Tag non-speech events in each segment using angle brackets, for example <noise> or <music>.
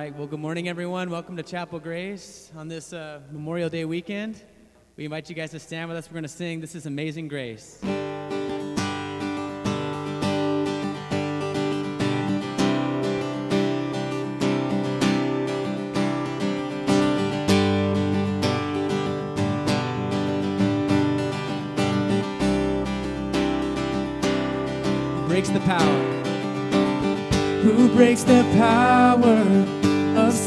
right. Well, good morning, everyone. Welcome to Chapel Grace on this uh, Memorial Day weekend. We invite you guys to stand with us. We're going to sing This is Amazing Grace. breaks the power? Who breaks the power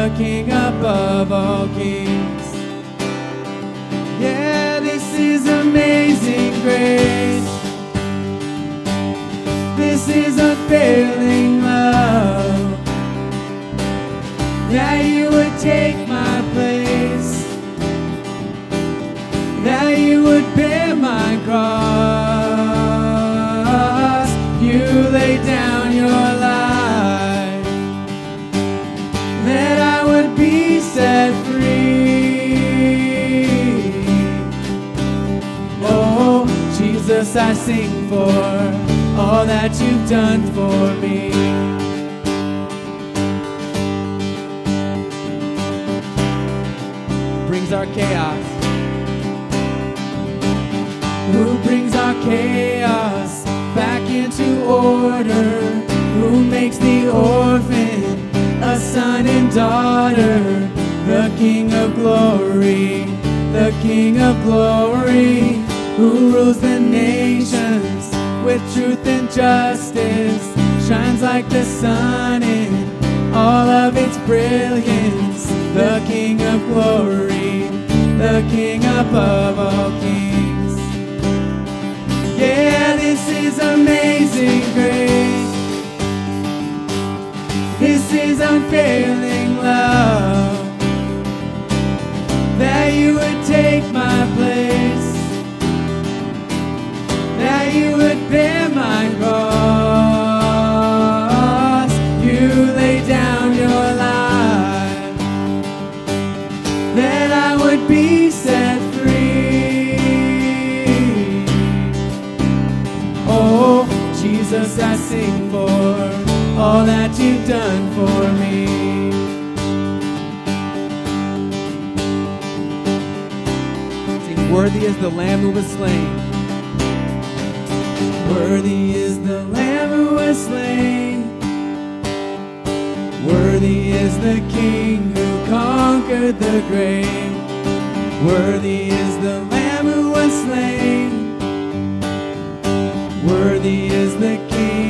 the King above all kings. Yeah, this is amazing grace. This is unfailing love. That you would take my place. That you would bear my cross. Jesus, I sing for all that you've done for me. Brings our chaos. Who brings our chaos back into order? Who makes the orphan a son and daughter? The King of glory, the King of glory, who rules the with truth and justice, shines like the sun in all of its brilliance. The King of glory, the King above all kings. Yeah, this is amazing grace. This is unfailing love. That you would take my place. Sing for all that you've done for me. Sing, Worthy is the Lamb who was slain. Worthy is the Lamb who was slain. Worthy is the King who conquered the grave. Worthy is the Lamb who was slain. Worthy is the King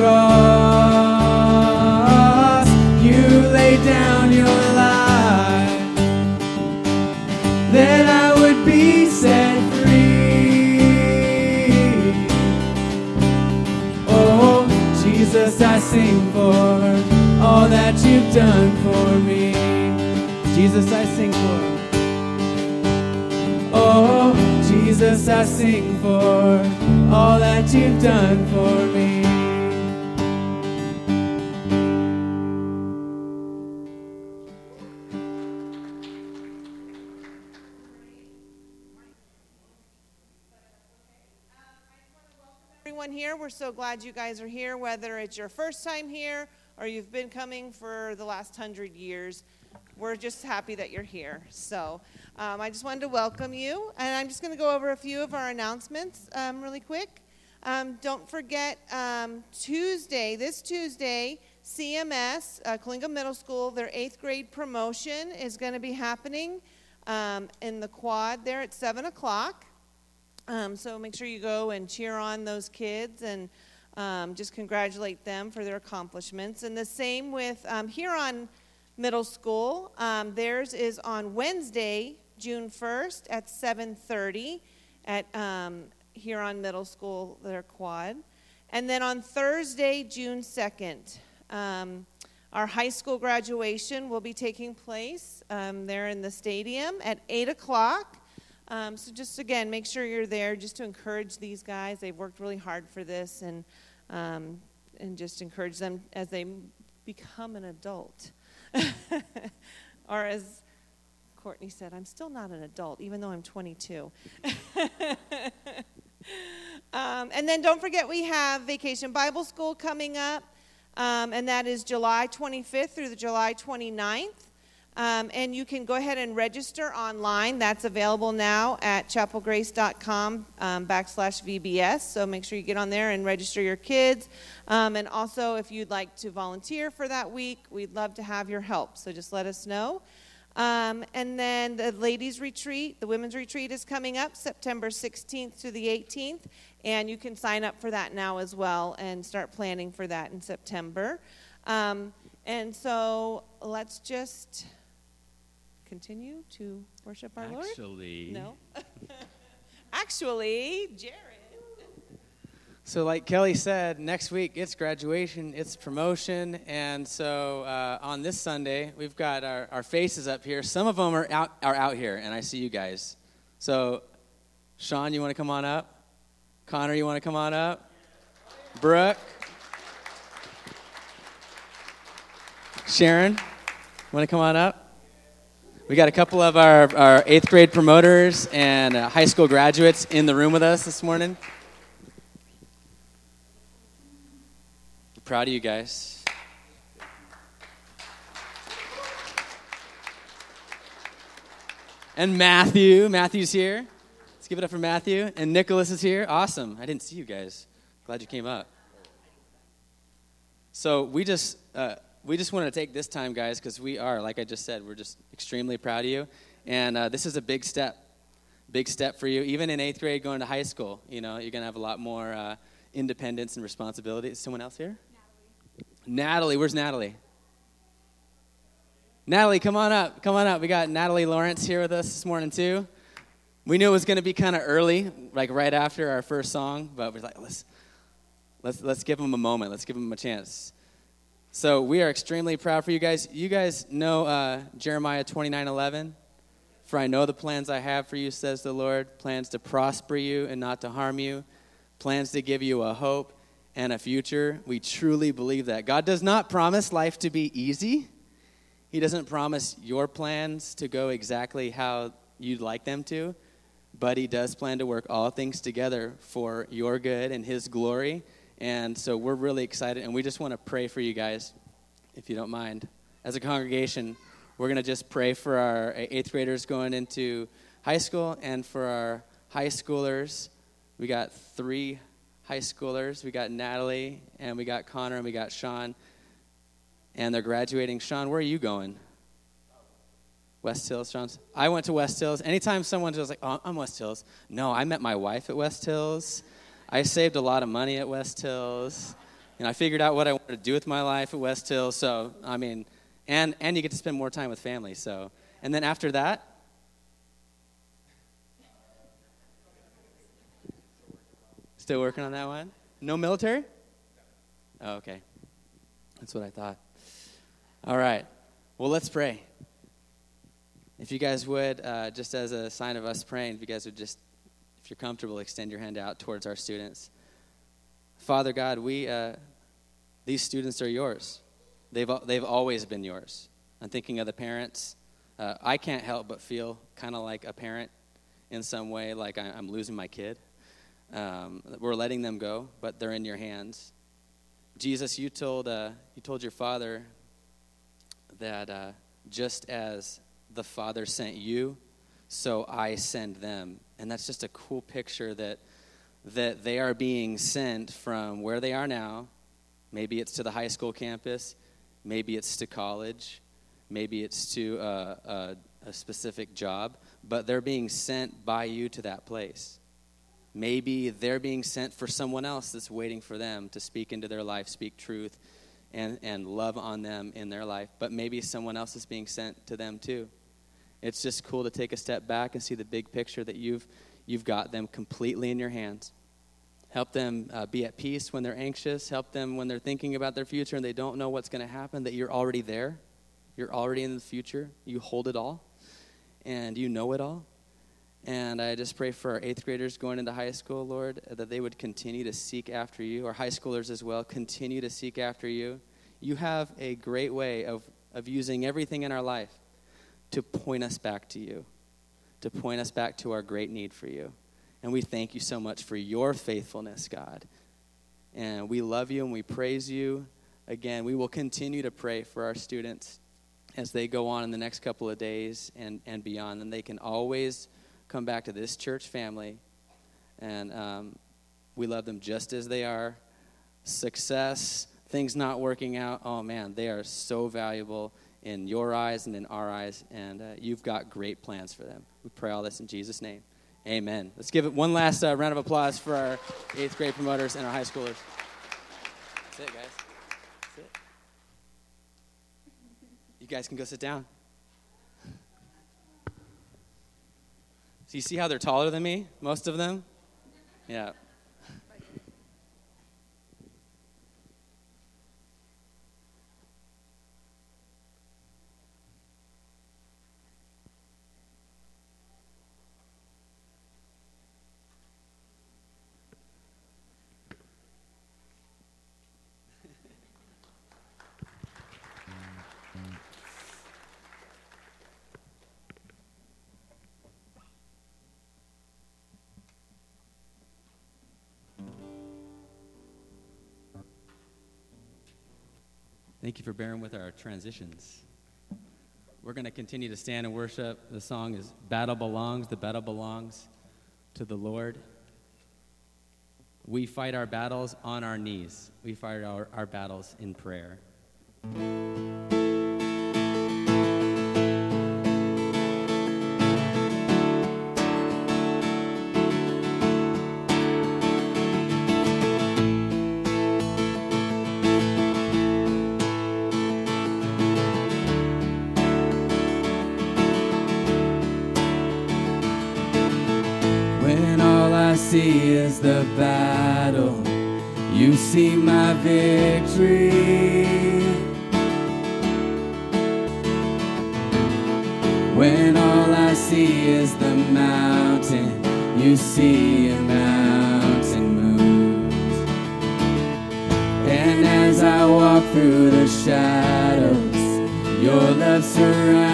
Cross. You lay down your life. That I would be set free. Oh, Jesus, I sing for all that you've done for me. Jesus, I sing for. Oh, Jesus, I sing for all that you've done for me. Here. We're so glad you guys are here, whether it's your first time here or you've been coming for the last hundred years. We're just happy that you're here. So um, I just wanted to welcome you, and I'm just going to go over a few of our announcements um, really quick. Um, don't forget um, Tuesday, this Tuesday, CMS, uh, Coalinga Middle School, their eighth grade promotion is going to be happening um, in the quad there at 7 o'clock. Um, so make sure you go and cheer on those kids and um, just congratulate them for their accomplishments. And the same with um, Huron Middle School. Um, theirs is on Wednesday, June 1st at 7:30 at um, Huron Middle School, their quad. And then on Thursday, June 2nd, um, our high school graduation will be taking place um, there in the stadium at 8 o'clock. Um, so just again, make sure you're there just to encourage these guys. They've worked really hard for this, and um, and just encourage them as they become an adult, <laughs> or as Courtney said, I'm still not an adult, even though I'm 22. <laughs> um, and then don't forget we have Vacation Bible School coming up, um, and that is July 25th through the July 29th. Um, and you can go ahead and register online. That's available now at chapelgrace.com um, backslash VBS. So make sure you get on there and register your kids. Um, and also, if you'd like to volunteer for that week, we'd love to have your help. So just let us know. Um, and then the ladies' retreat, the women's retreat is coming up September 16th to the 18th. And you can sign up for that now as well and start planning for that in September. Um, and so let's just continue to worship our Lord? Actually, No. <laughs> Actually, Jared. So, like Kelly said, next week it's graduation, it's promotion, and so uh, on this Sunday we've got our, our faces up here. Some of them are out are out here, and I see you guys. So, Sean, you want to come on up? Connor, you want to come on up? Brooke, Sharon, want to come on up? We got a couple of our, our eighth grade promoters and uh, high school graduates in the room with us this morning. Proud of you guys. And Matthew. Matthew's here. Let's give it up for Matthew. And Nicholas is here. Awesome. I didn't see you guys. Glad you came up. So we just uh, we just want to take this time, guys, because we are, like I just said, we're just extremely proud of you. And uh, this is a big step, big step for you. Even in eighth grade, going to high school, you know, you're going to have a lot more uh, independence and responsibility. Is someone else here? Natalie. Natalie, where's Natalie? Natalie, come on up. Come on up. We got Natalie Lawrence here with us this morning, too. We knew it was going to be kind of early, like right after our first song, but we're like, let's, let's, let's give them a moment. Let's give them a chance. So we are extremely proud for you guys. You guys know uh, Jeremiah 29 11. For I know the plans I have for you, says the Lord plans to prosper you and not to harm you, plans to give you a hope and a future. We truly believe that. God does not promise life to be easy, He doesn't promise your plans to go exactly how you'd like them to, but He does plan to work all things together for your good and His glory. And so we're really excited, and we just want to pray for you guys, if you don't mind. As a congregation, we're going to just pray for our eighth graders going into high school and for our high schoolers. We got three high schoolers. We got Natalie, and we got Connor, and we got Sean. And they're graduating. Sean, where are you going? West Hills, Sean. I went to West Hills. Anytime someone was like, oh, I'm West Hills. No, I met my wife at West Hills. I saved a lot of money at West Hills. Know, I figured out what I wanted to do with my life at West Hills. So, I mean, and, and you get to spend more time with family. So, and then after that, still working on that one? No military? Oh, okay. That's what I thought. All right. Well, let's pray. If you guys would, uh, just as a sign of us praying, if you guys would just you're comfortable, extend your hand out towards our students. Father God, we, uh, these students are yours. They've, they've always been yours. I'm thinking of the parents. Uh, I can't help but feel kind of like a parent in some way, like I, am losing my kid. Um, we're letting them go, but they're in your hands. Jesus, you told, uh, you told your father that uh, just as the Father sent you, so I send them. And that's just a cool picture that that they are being sent from where they are now. Maybe it's to the high school campus, maybe it's to college, maybe it's to a, a, a specific job, but they're being sent by you to that place. Maybe they're being sent for someone else that's waiting for them to speak into their life, speak truth, and, and love on them in their life. But maybe someone else is being sent to them too. It's just cool to take a step back and see the big picture that you've, you've got them completely in your hands. Help them uh, be at peace when they're anxious. Help them when they're thinking about their future and they don't know what's going to happen, that you're already there. You're already in the future. You hold it all and you know it all. And I just pray for our eighth graders going into high school, Lord, that they would continue to seek after you, or high schoolers as well, continue to seek after you. You have a great way of, of using everything in our life to point us back to you, to point us back to our great need for you. And we thank you so much for your faithfulness, God. And we love you and we praise you. Again, we will continue to pray for our students as they go on in the next couple of days and, and beyond. And they can always come back to this church family, and um, we love them just as they are. Success, things not working out, oh man, they are so valuable in your eyes and in our eyes, and uh, you've got great plans for them. We pray all this in Jesus' name. Amen. Let's give it one last uh, round of applause for our eighth grade promoters and our high schoolers. That's it, guys. That's it. You guys can go sit down. So you see how they're taller than me, most of them? Yeah. Thank you for bearing with our transitions. We're going to continue to stand and worship. The song is Battle Belongs. The battle belongs to the Lord. We fight our battles on our knees, we fight our, our battles in prayer. Is the battle, you see my victory. When all I see is the mountain, you see a mountain move. And as I walk through the shadows, your love surrounds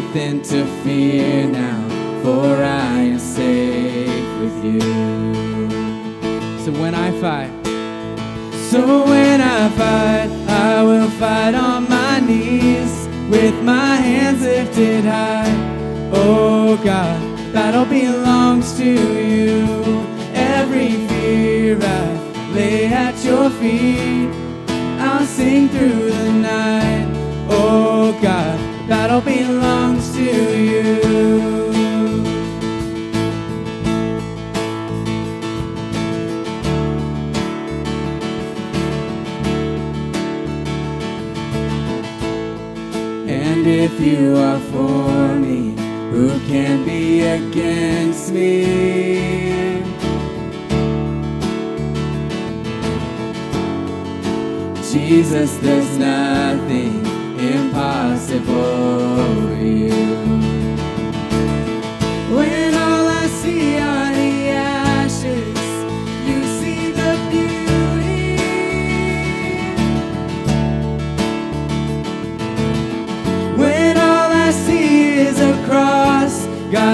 nothing to fear now, for I am safe with you. So when I fight, so when I fight, I will fight on my knees with my hands lifted high. Oh God, battle belongs to you. Every fear I lay at your feet. Battle belongs to you. And if you are for me, who can be against me? Jesus, there's nothing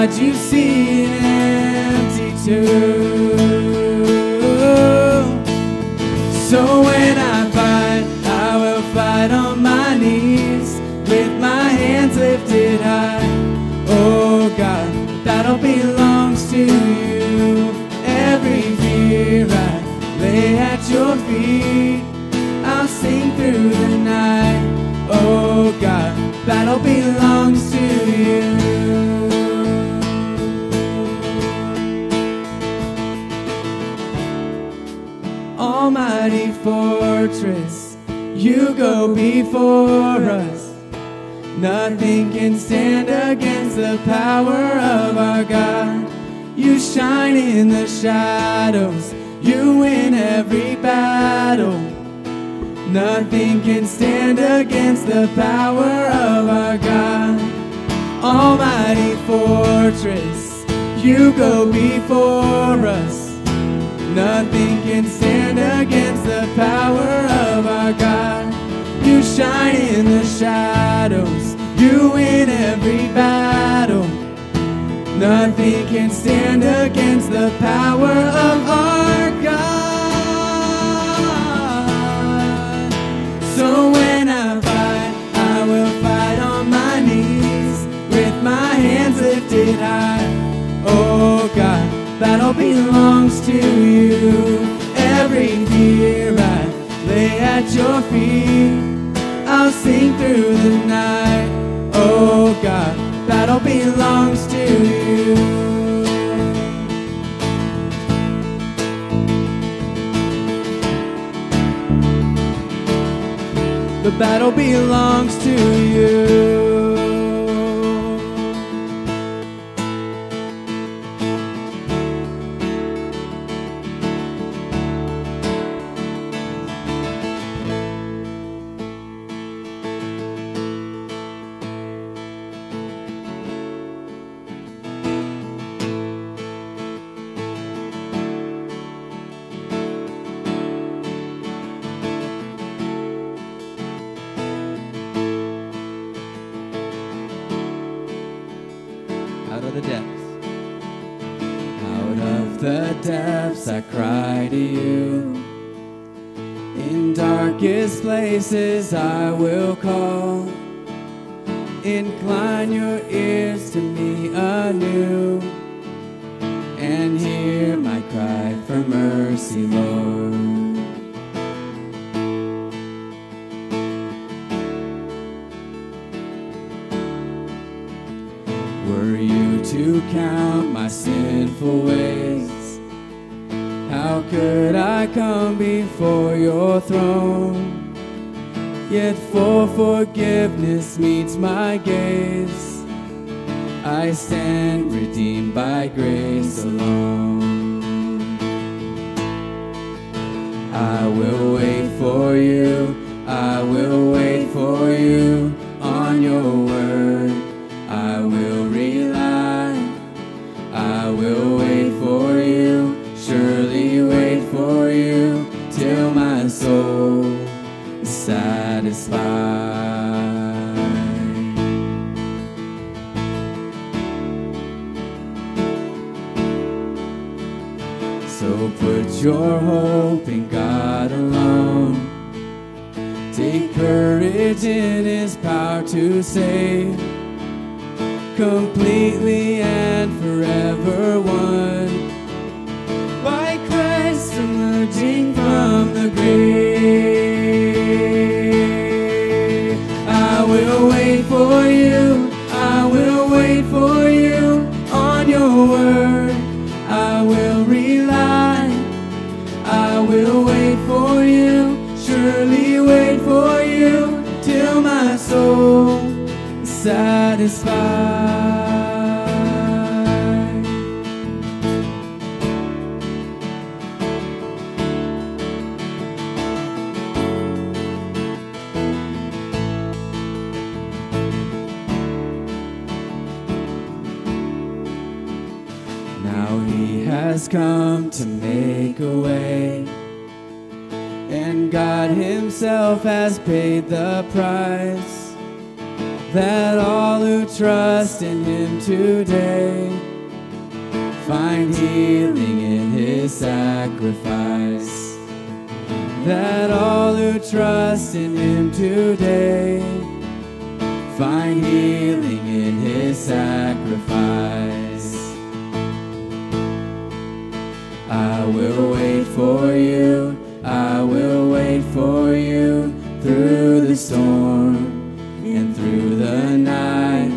God, you see an empty tomb. So when I fight, I will fight on my knees with my hands lifted high. Oh God, that battle belongs to you. Every fear I lay at your feet. I'll sing through the night. Oh God, battle belongs fortress, you go before us. Nothing can stand against the power of our God. You shine in the shadows, you win every battle. Nothing can stand against the power of our God. Almighty fortress, you go before us. Nothing can stand against the power of our God. You shine in the shadows, you win every battle. Nothing can stand against the power of our God. So when I fight, I will fight on my knees with my hands lifted high. Oh God, battle belongs to you. Every fear I lay at your feet. I'll sing through the night. Oh God, battle belongs to you. The battle belongs to you. I will call. Incline your ears to me anew. And hear my cry for mercy, Lord. Were you to count my sinful ways? How could I come before your throne? Yet for forgiveness meets my gaze. I stand redeemed by grace alone. I will wait for you. I will wait for you on your word. I will rely. I will wait for you. Surely wait for you So put your hope in God alone. Take courage in His power to save. Completely and forever one. Word. I will rely. I will wait for you. Surely wait for you till my soul is satisfied. Come to make a way. And God himself has paid the price. That all who trust in him today find healing in his sacrifice. That all who trust in him today find healing in his sacrifice. I will wait for you, I will wait for you through the storm and through the night.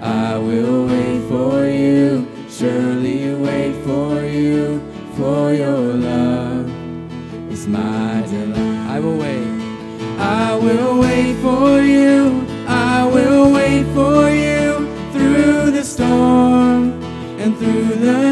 I will wait for you, surely wait for you, for your love is my delight. I will wait. I will wait for you, I will wait for you through the storm and through the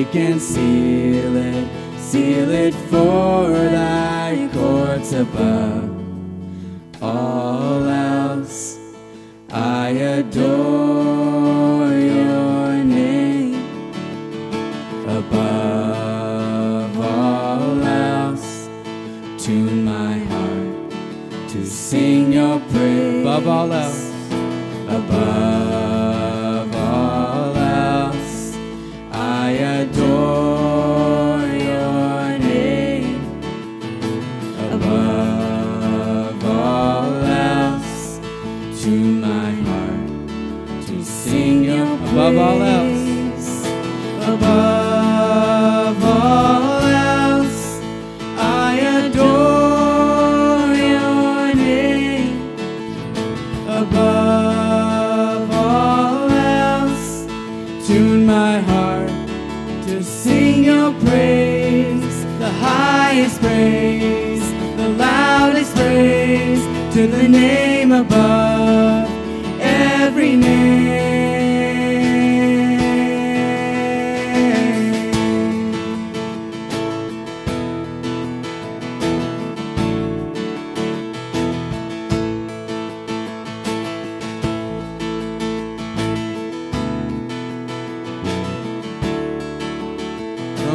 shake and seal it, seal it for thy courts above. All else I adore your name above all else. Tune my heart to sing your praise above all else above.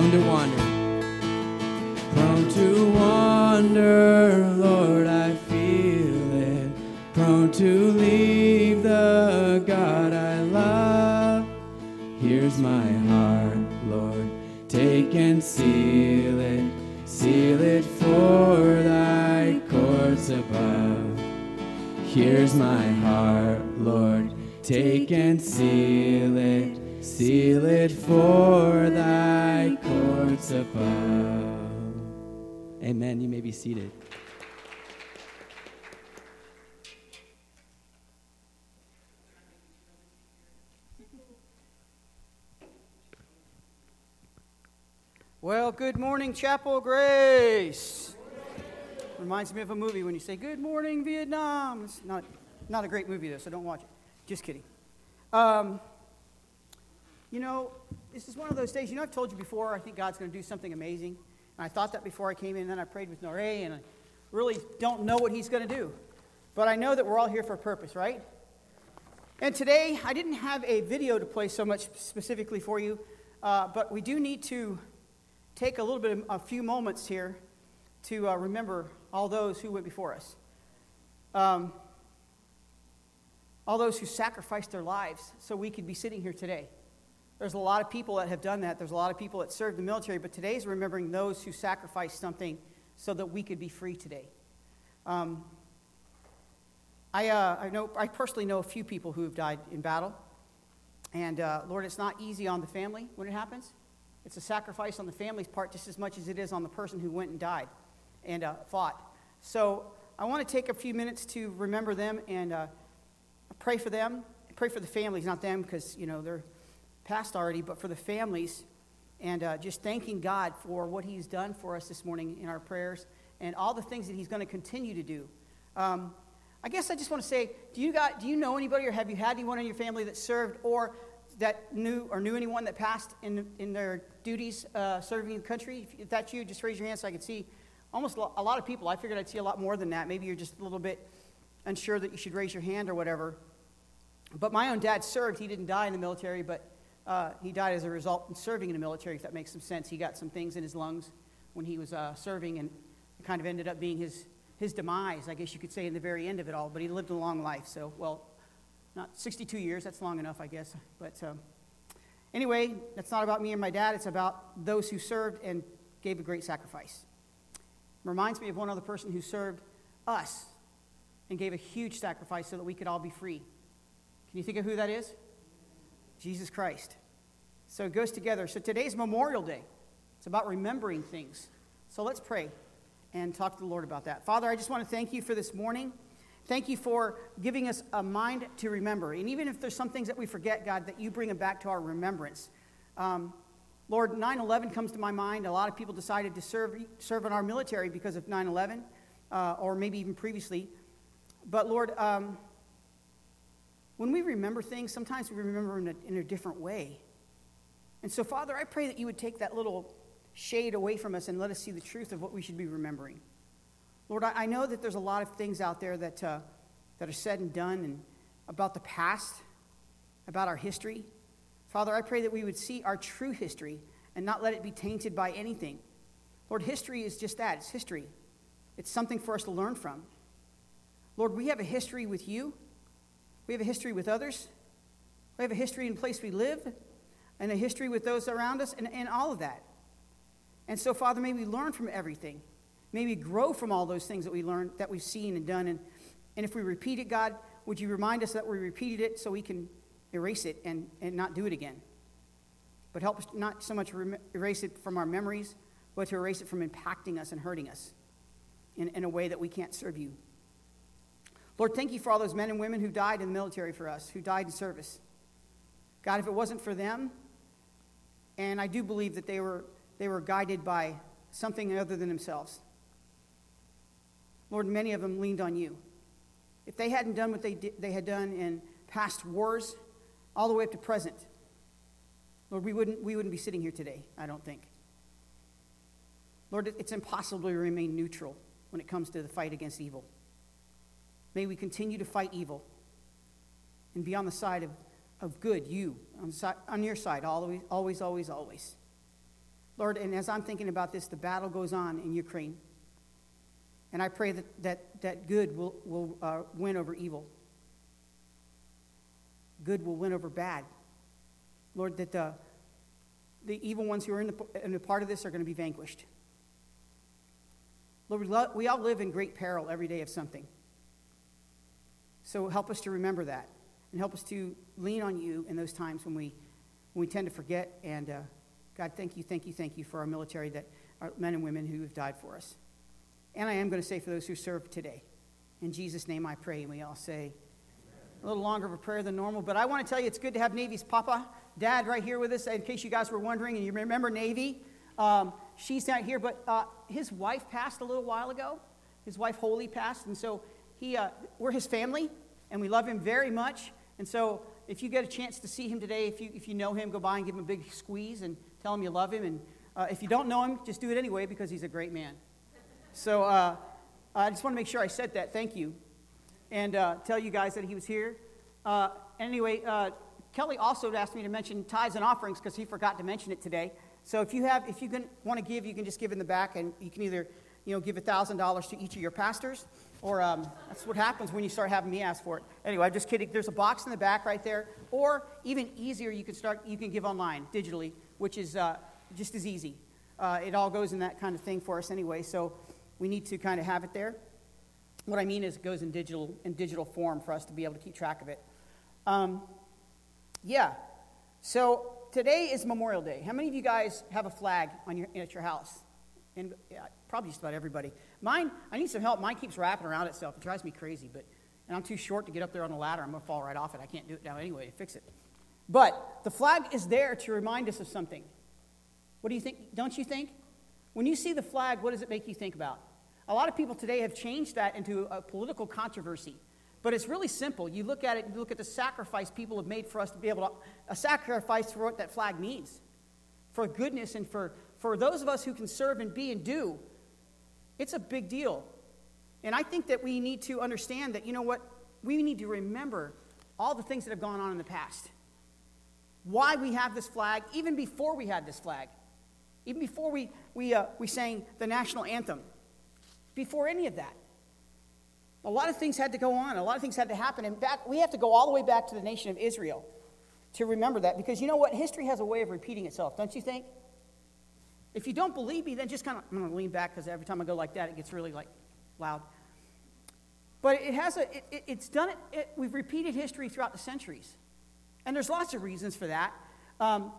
prone to wander. Prone to wander, Lord, I feel it. Prone to leave the God I love. Here's my heart, Lord, take and seal it. Seal it for thy courts above. Here's my heart, Lord, take and seal it. Seal it for thy courts above. Amen. You may be seated. Well, good morning, Chapel Grace. Reminds me of a movie when you say, Good morning, Vietnam. It's not, not a great movie, though, so don't watch it. Just kidding. Um, you know, this is one of those days, you know, I've told you before, I think God's going to do something amazing. And I thought that before I came in, and then I prayed with Nore, and I really don't know what He's going to do. But I know that we're all here for a purpose, right? And today, I didn't have a video to play so much specifically for you, uh, but we do need to take a little bit of a few moments here to uh, remember all those who went before us. Um, all those who sacrificed their lives so we could be sitting here today. There's a lot of people that have done that. There's a lot of people that served the military, but today's remembering those who sacrificed something so that we could be free today. Um, I, uh, I, know, I personally know a few people who have died in battle. And uh, Lord, it's not easy on the family when it happens. It's a sacrifice on the family's part just as much as it is on the person who went and died and uh, fought. So I want to take a few minutes to remember them and uh, pray for them. Pray for the families, not them because, you know, they're past already, but for the families. And uh, just thanking God for what He's done for us this morning in our prayers and all the things that He's going to continue to do. Um, I guess I just want to say, do you, got, do you know anybody or have you had anyone in your family that served or that knew or knew anyone that passed in, in their duties uh, serving the country? If, if, that's you, just raise your hand so I can see. Almost a lot of people. I figured I'd see a lot more than that. Maybe you're just a little bit unsure that you should raise your hand or whatever. But my own dad served. He didn't die in the military, but uh, he died as a result of serving in the military, if that makes some sense. He got some things in his lungs when he was uh, serving, and it kind of ended up being his, his demise, I guess you could say, in the very end of it all. But he lived a long life, so, well, not 62 years, that's long enough, I guess. But um, anyway, that's not about me and my dad, it's about those who served and gave a great sacrifice. Reminds me of one other person who served us and gave a huge sacrifice so that we could all be free. Can you think of who that is? Jesus Christ. So it goes together. So today's Memorial Day. It's about remembering things. So let's pray and talk to the Lord about that. Father, I just want to thank you for this morning. Thank you for giving us a mind to remember. And even if there's some things that we forget, God, that you bring them back to our remembrance. Um, Lord, 9 11 comes to my mind. A lot of people decided to serve, serve in our military because of 9 11, uh, or maybe even previously. But Lord, um, when we remember things, sometimes we remember in a, in a different way. And so, Father, I pray that you would take that little shade away from us and let us see the truth of what we should be remembering. Lord, I, I know that there's a lot of things out there that, uh, that are said and done and about the past, about our history. Father, I pray that we would see our true history and not let it be tainted by anything. Lord, history is just that it's history, it's something for us to learn from. Lord, we have a history with you, we have a history with others, we have a history in the place we live, and a history with those around us, and, and all of that. And so, Father, may we learn from everything. May we grow from all those things that we learned, that we've seen and done. And, and if we repeat it, God, would you remind us that we repeated it so we can erase it and, and not do it again? But help us not so much erase it from our memories, but to erase it from impacting us and hurting us in, in a way that we can't serve you. Lord, thank you for all those men and women who died in the military for us, who died in service. God, if it wasn't for them, and I do believe that they were, they were guided by something other than themselves. Lord, many of them leaned on you. If they hadn't done what they, they had done in past wars, all the way up to present, Lord, we wouldn't, we wouldn't be sitting here today, I don't think. Lord, it's impossible to remain neutral when it comes to the fight against evil. May we continue to fight evil and be on the side of, of good, you, on, on your side, always, always, always, always. Lord, and as I'm thinking about this, the battle goes on in Ukraine. And I pray that, that, that good will, will uh, win over evil. Good will win over bad. Lord, that uh, the evil ones who are in, the, in a part of this are going to be vanquished. Lord, we, we all live in great peril every day of something. So help us to remember that and help us to lean on you in those times when we, when we tend to forget. And uh, God, thank you, thank you, thank you for our military, that our men and women who have died for us. And I am going to say for those who serve today. In Jesus' name I pray, and we all say a little longer of a prayer than normal. But I want to tell you it's good to have Navy's Papa, Dad, right here with us, in case you guys were wondering and you remember Navy. Um, she's not here, but uh, his wife passed a little while ago. His wife, Holly, passed. And so he, uh, we're his family, and we love him very much. And so, if you get a chance to see him today, if you, if you know him, go by and give him a big squeeze and tell him you love him. And uh, if you don't know him, just do it anyway because he's a great man. So, uh, I just want to make sure I said that. Thank you. And uh, tell you guys that he was here. Uh, anyway, uh, Kelly also asked me to mention tithes and offerings because he forgot to mention it today. So if you have, if you can, want to give, you can just give in the back, and you can either, you know, give thousand dollars to each of your pastors, or um, that's what happens when you start having me ask for it. Anyway, I'm just kidding. There's a box in the back right there. Or even easier, you can start. You can give online digitally, which is uh, just as easy. Uh, it all goes in that kind of thing for us anyway. So we need to kind of have it there. What I mean is, it goes in digital in digital form for us to be able to keep track of it. Um, yeah. So today is Memorial Day. How many of you guys have a flag on your, at your house? And probably just about everybody. Mine, I need some help. Mine keeps wrapping around itself. It drives me crazy, but and I'm too short to get up there on the ladder. I'm going to fall right off it. I can't do it now anyway to fix it. But the flag is there to remind us of something. What do you think? Don't you think? When you see the flag, what does it make you think about? A lot of people today have changed that into a political controversy. But it's really simple. You look at it, you look at the sacrifice people have made for us to be able to, a sacrifice for what that flag means, for goodness and for, for those of us who can serve and be and do. It's a big deal. And I think that we need to understand that, you know what? We need to remember all the things that have gone on in the past. Why we have this flag, even before we had this flag, even before we, we, uh, we sang the national anthem, before any of that. A lot of things had to go on, a lot of things had to happen. And back, we have to go all the way back to the nation of Israel to remember that because you know what? History has a way of repeating itself, don't you think? If you don't believe me, then just kind of, I'm going to lean back because every time I go like that, it gets really like loud. But it has a, it, it's done it, it, we've repeated history throughout the centuries. And there's lots of reasons for that. Um,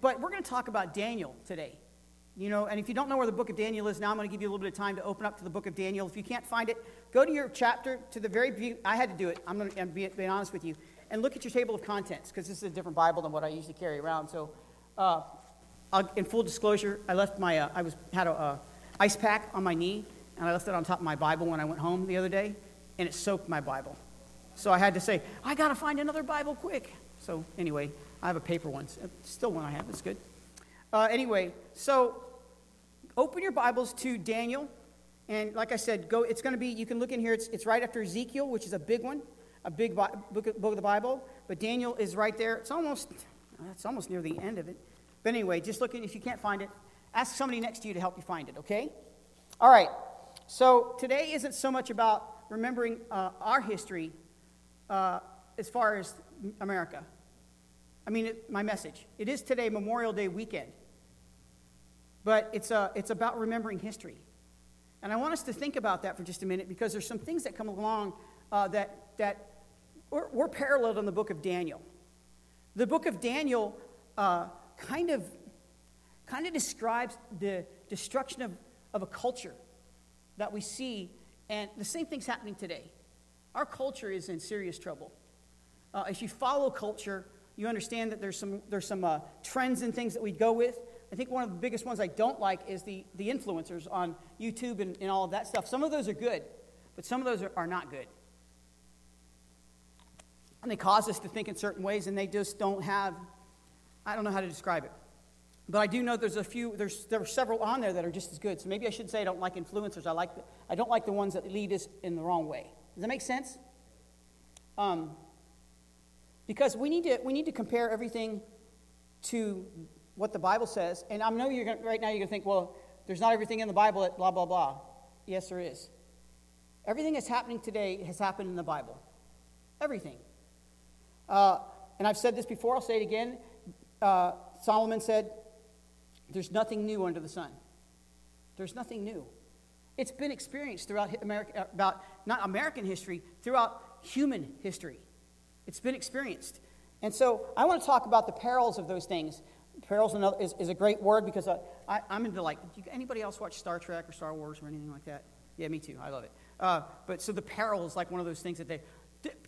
but we're going to talk about Daniel today. You know, and if you don't know where the book of Daniel is, now I'm going to give you a little bit of time to open up to the book of Daniel. If you can't find it, go to your chapter to the very, I had to do it. I'm going to be, be honest with you. And look at your table of contents, because this is a different Bible than what I usually carry around. So, uh, in full disclosure, I left my, uh, I was, had a ice pack on my knee, and I left it on top of my Bible when I went home the other day and it soaked my Bible. So I had to say, I got to find another Bible quick. So anyway, I have a paper one. Still one I have. It's good. Uh, anyway, so open your Bibles to Daniel. And like I said, go. It's going to be, you can look in here. It's, it's right after Ezekiel, which is a big one, a big book, book of the Bible. But Daniel is right there. It's almost, it's almost near the end of it. But anyway, just looking, if you can't find it, ask somebody next to you to help you find it, okay? All right. So today isn't so much about remembering uh, our history uh, as far as America. I mean, it, my message. It is today Memorial Day weekend, but it's, uh, it's about remembering history. And I want us to think about that for just a minute because there's some things that come along uh, that, that we're, we're, paralleled in the book of Daniel. The book of Daniel uh, kind, of, kind of describes the destruction of, of a culture that we see and the same thing's happening today. Our culture is in serious trouble. Uh, if you follow culture, you understand that there's some, there's some uh, trends and things that we go with. I think one of the biggest ones I don't like is the, the influencers on YouTube and, and all of that stuff. Some of those are good, but some of those are, are not good. And they cause us to think in certain ways, and they just don't have, I don't know how to describe it. But I do know there's a few, there's, there are several on there that are just as good. So maybe I should say I don't like influencers. I, like the, I don't like the ones that lead us in the wrong way. Does that make sense? Um, because we need, to, we need to compare everything to what the Bible says. And I know you're gonna, right now you're going to think, well, there's not everything in the Bible that blah, blah, blah. Yes, there is. Everything that's happening today has happened in the Bible. Everything. Uh, and I've said this before, I'll say it again uh, Solomon said, There's nothing new under the sun. There's nothing new. It's been experienced throughout America, uh, about not American history, throughout human history. It's been experienced. And so I want to talk about the perils of those things. Perils is, is a great word because I, I, am into like, anybody else watch Star Trek or Star Wars or anything like that? Yeah, me too. I love it. Uh, but so the peril is like one of those things that they,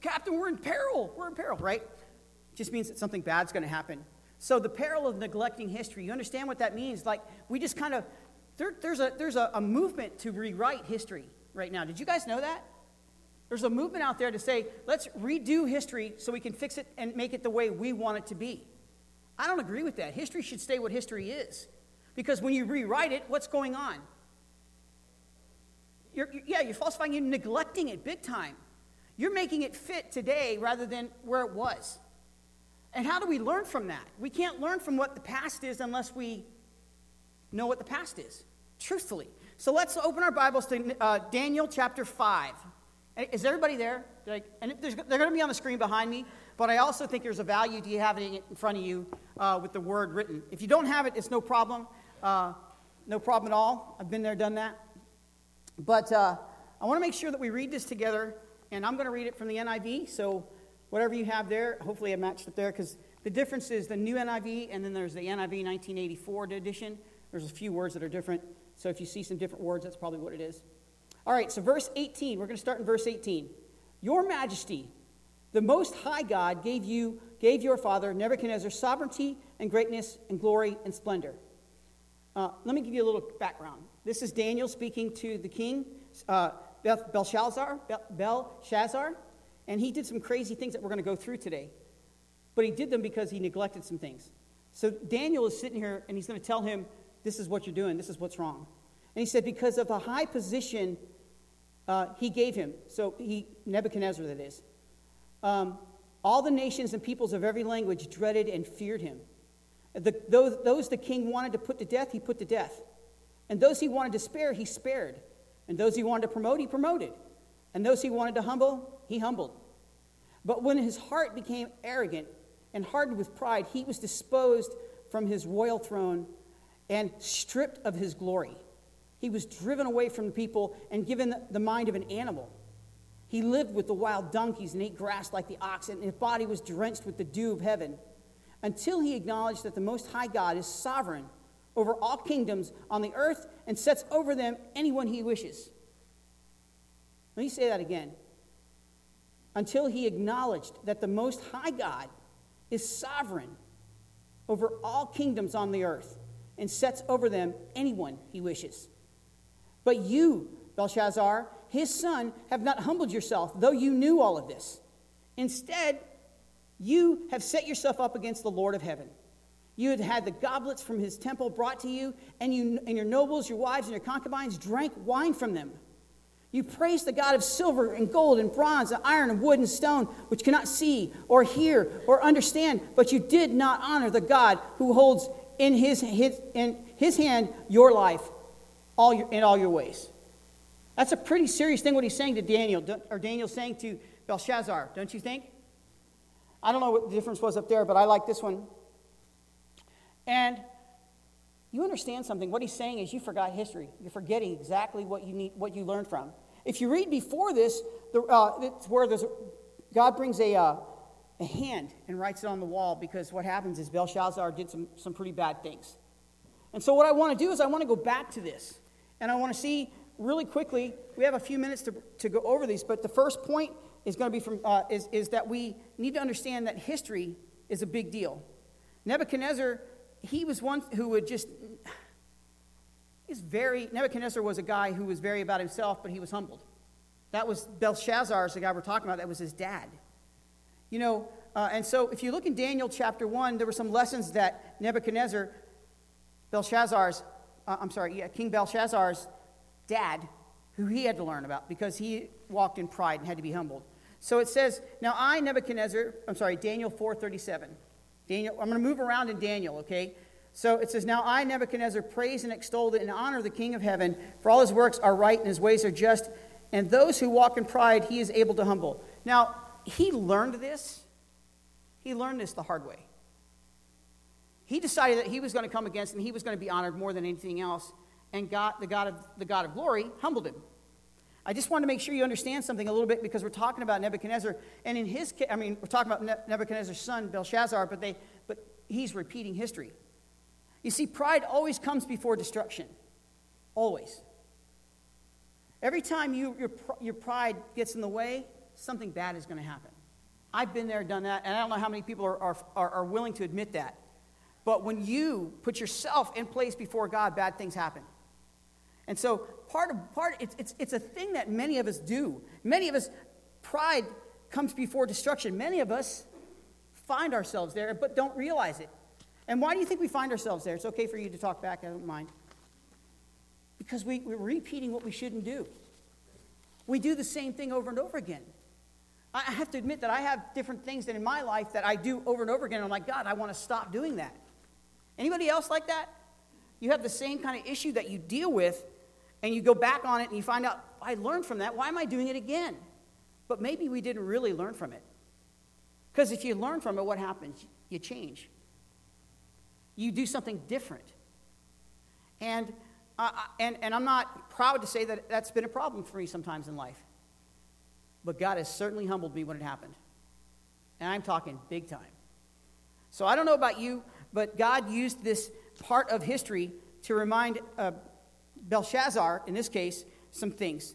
Captain, we're in peril. We're in peril, right? Just means that something bad's going to happen. So the peril of neglecting history, you understand what that means? Like we just kind of, there, there's, a, there's a, a movement to rewrite history right now. Did you guys know that? There's a movement out there to say, let's redo history so we can fix it and make it the way we want it to be. I don't agree with that. History should stay what history is. Because when you rewrite it, what's going on? You're, yeah, you're falsifying, you're neglecting it big time. You're making it fit today rather than where it was. And how do we learn from that? We can't learn from what the past is unless we know what the past is, truthfully. So let's open our Bibles to uh, Daniel chapter 5. Is everybody there? And they're going to be on the screen behind me, but I also think there's a value to you having it in front of you uh, with the word written. If you don't have it, it's no problem. Uh, no problem at all. I've been there, done that. But uh, I want to make sure that we read this together, and I'm going to read it from the NIV. So whatever you have there, hopefully I matched it there, because the difference is the new NIV, and then there's the NIV 1984 edition. There's a few words that are different. So if you see some different words, that's probably what it is. All right, so verse 18, we're going to start in verse 18. Your majesty, the most high God gave you, gave your father Nebuchadnezzar sovereignty and greatness and glory and splendor. Uh, let me give you a little background. This is Daniel speaking to the king, uh, Belshazzar, Belshazzar, and he did some crazy things that we're going to go through today. But he did them because he neglected some things. So Daniel is sitting here and he's going to tell him, This is what you're doing, this is what's wrong. And he said, Because of the high position uh, he gave him. So he, Nebuchadnezzar, that is. Um, all the nations and peoples of every language dreaded and feared him. The, those, those the king wanted to put to death, he put to death. And those he wanted to spare, he spared. And those he wanted to promote, he promoted. And those he wanted to humble, he humbled. But when his heart became arrogant and hardened with pride, he was disposed from his royal throne and stripped of his glory. He was driven away from the people and given the mind of an animal. He lived with the wild donkeys and ate grass like the ox, and his body was drenched with the dew of heaven until he acknowledged that the Most High God is sovereign over all kingdoms on the earth and sets over them anyone he wishes. Let me say that again. Until he acknowledged that the Most High God is sovereign over all kingdoms on the earth and sets over them anyone he wishes. But you, Belshazzar, his son, have not humbled yourself, though you knew all of this. Instead, you have set yourself up against the Lord of heaven. You had had the goblets from his temple brought to you, and, you, and your nobles, your wives, and your concubines drank wine from them. You praise the God of silver and gold and bronze and iron and wood and stone, which cannot see or hear or understand, but you did not honor the God who holds in his, his, in his hand your life all your, in all your ways. That's a pretty serious thing what he's saying to Daniel, or Daniel's saying to Belshazzar, don't you think? I don't know what the difference was up there, but I like this one. And you understand something. What he's saying is you forgot history. You're forgetting exactly what you need, what you learned from. If you read before this, the, uh, it's where there's, God brings a, uh, a hand and writes it on the wall because what happens is Belshazzar did some, some pretty bad things. And so, what I want to do is I want to go back to this. And I want to see really quickly, we have a few minutes to, to go over these, but the first point is going to be from, uh, is, is that we need to understand that history is a big deal. Nebuchadnezzar, he was one who would just, he's very, Nebuchadnezzar was a guy who was very about himself, but he was humbled. That was Belshazzar, the guy we're talking about, that was his dad. You know, uh, and so if you look in Daniel chapter 1, there were some lessons that Nebuchadnezzar, Belshazzar's uh, I'm sorry, yeah, King Belshazzar's dad, who he had to learn about because he walked in pride and had to be humbled. So it says, Now I, Nebuchadnezzar, I'm sorry, Daniel 4.37. Daniel, I'm going to move around in Daniel, okay? So it says, Now I, Nebuchadnezzar, praise and extol and honor the King of heaven, for all his works are right and his ways are just, and those who walk in pride he is able to humble. Now, he learned this. He learned this the hard way. he decided that he was going to come against and he was going to be honored more than anything else. And God, the, God of, the God of glory humbled him. I just want to make sure you understand something a little bit because we're talking about Nebuchadnezzar. And in his case, I mean, we're talking about Nebuchadnezzar's son, Belshazzar, but, they, but he's repeating history. You see, pride always comes before destruction. Always. Every time you, your, your pride gets in the way, something bad is going to happen. I've been there, done that, and I don't know how many people are, are, are willing to admit that. But when you put yourself in place before God, bad things happen. And so part of part it's, it's, it's a thing that many of us do. Many of us, pride comes before destruction. Many of us find ourselves there, but don't realize it. And why do you think we find ourselves there? It's okay for you to talk back, I don't mind. Because we, we're repeating what we shouldn't do. We do the same thing over and over again. I have to admit that I have different things that in my life that I do over and over again. I'm like, God, I want to stop doing that. Anybody else like that? You have the same kind of issue that you deal with, and you go back on it and you find out, I learned from that. Why am I doing it again? But maybe we didn't really learn from it. Because if you learn from it, what happens? You change, you do something different. And, uh, and, and I'm not proud to say that that's been a problem for me sometimes in life. But God has certainly humbled me when it happened. And I'm talking big time. So I don't know about you, but God used this part of history to remind uh, Belshazzar, in this case, some things.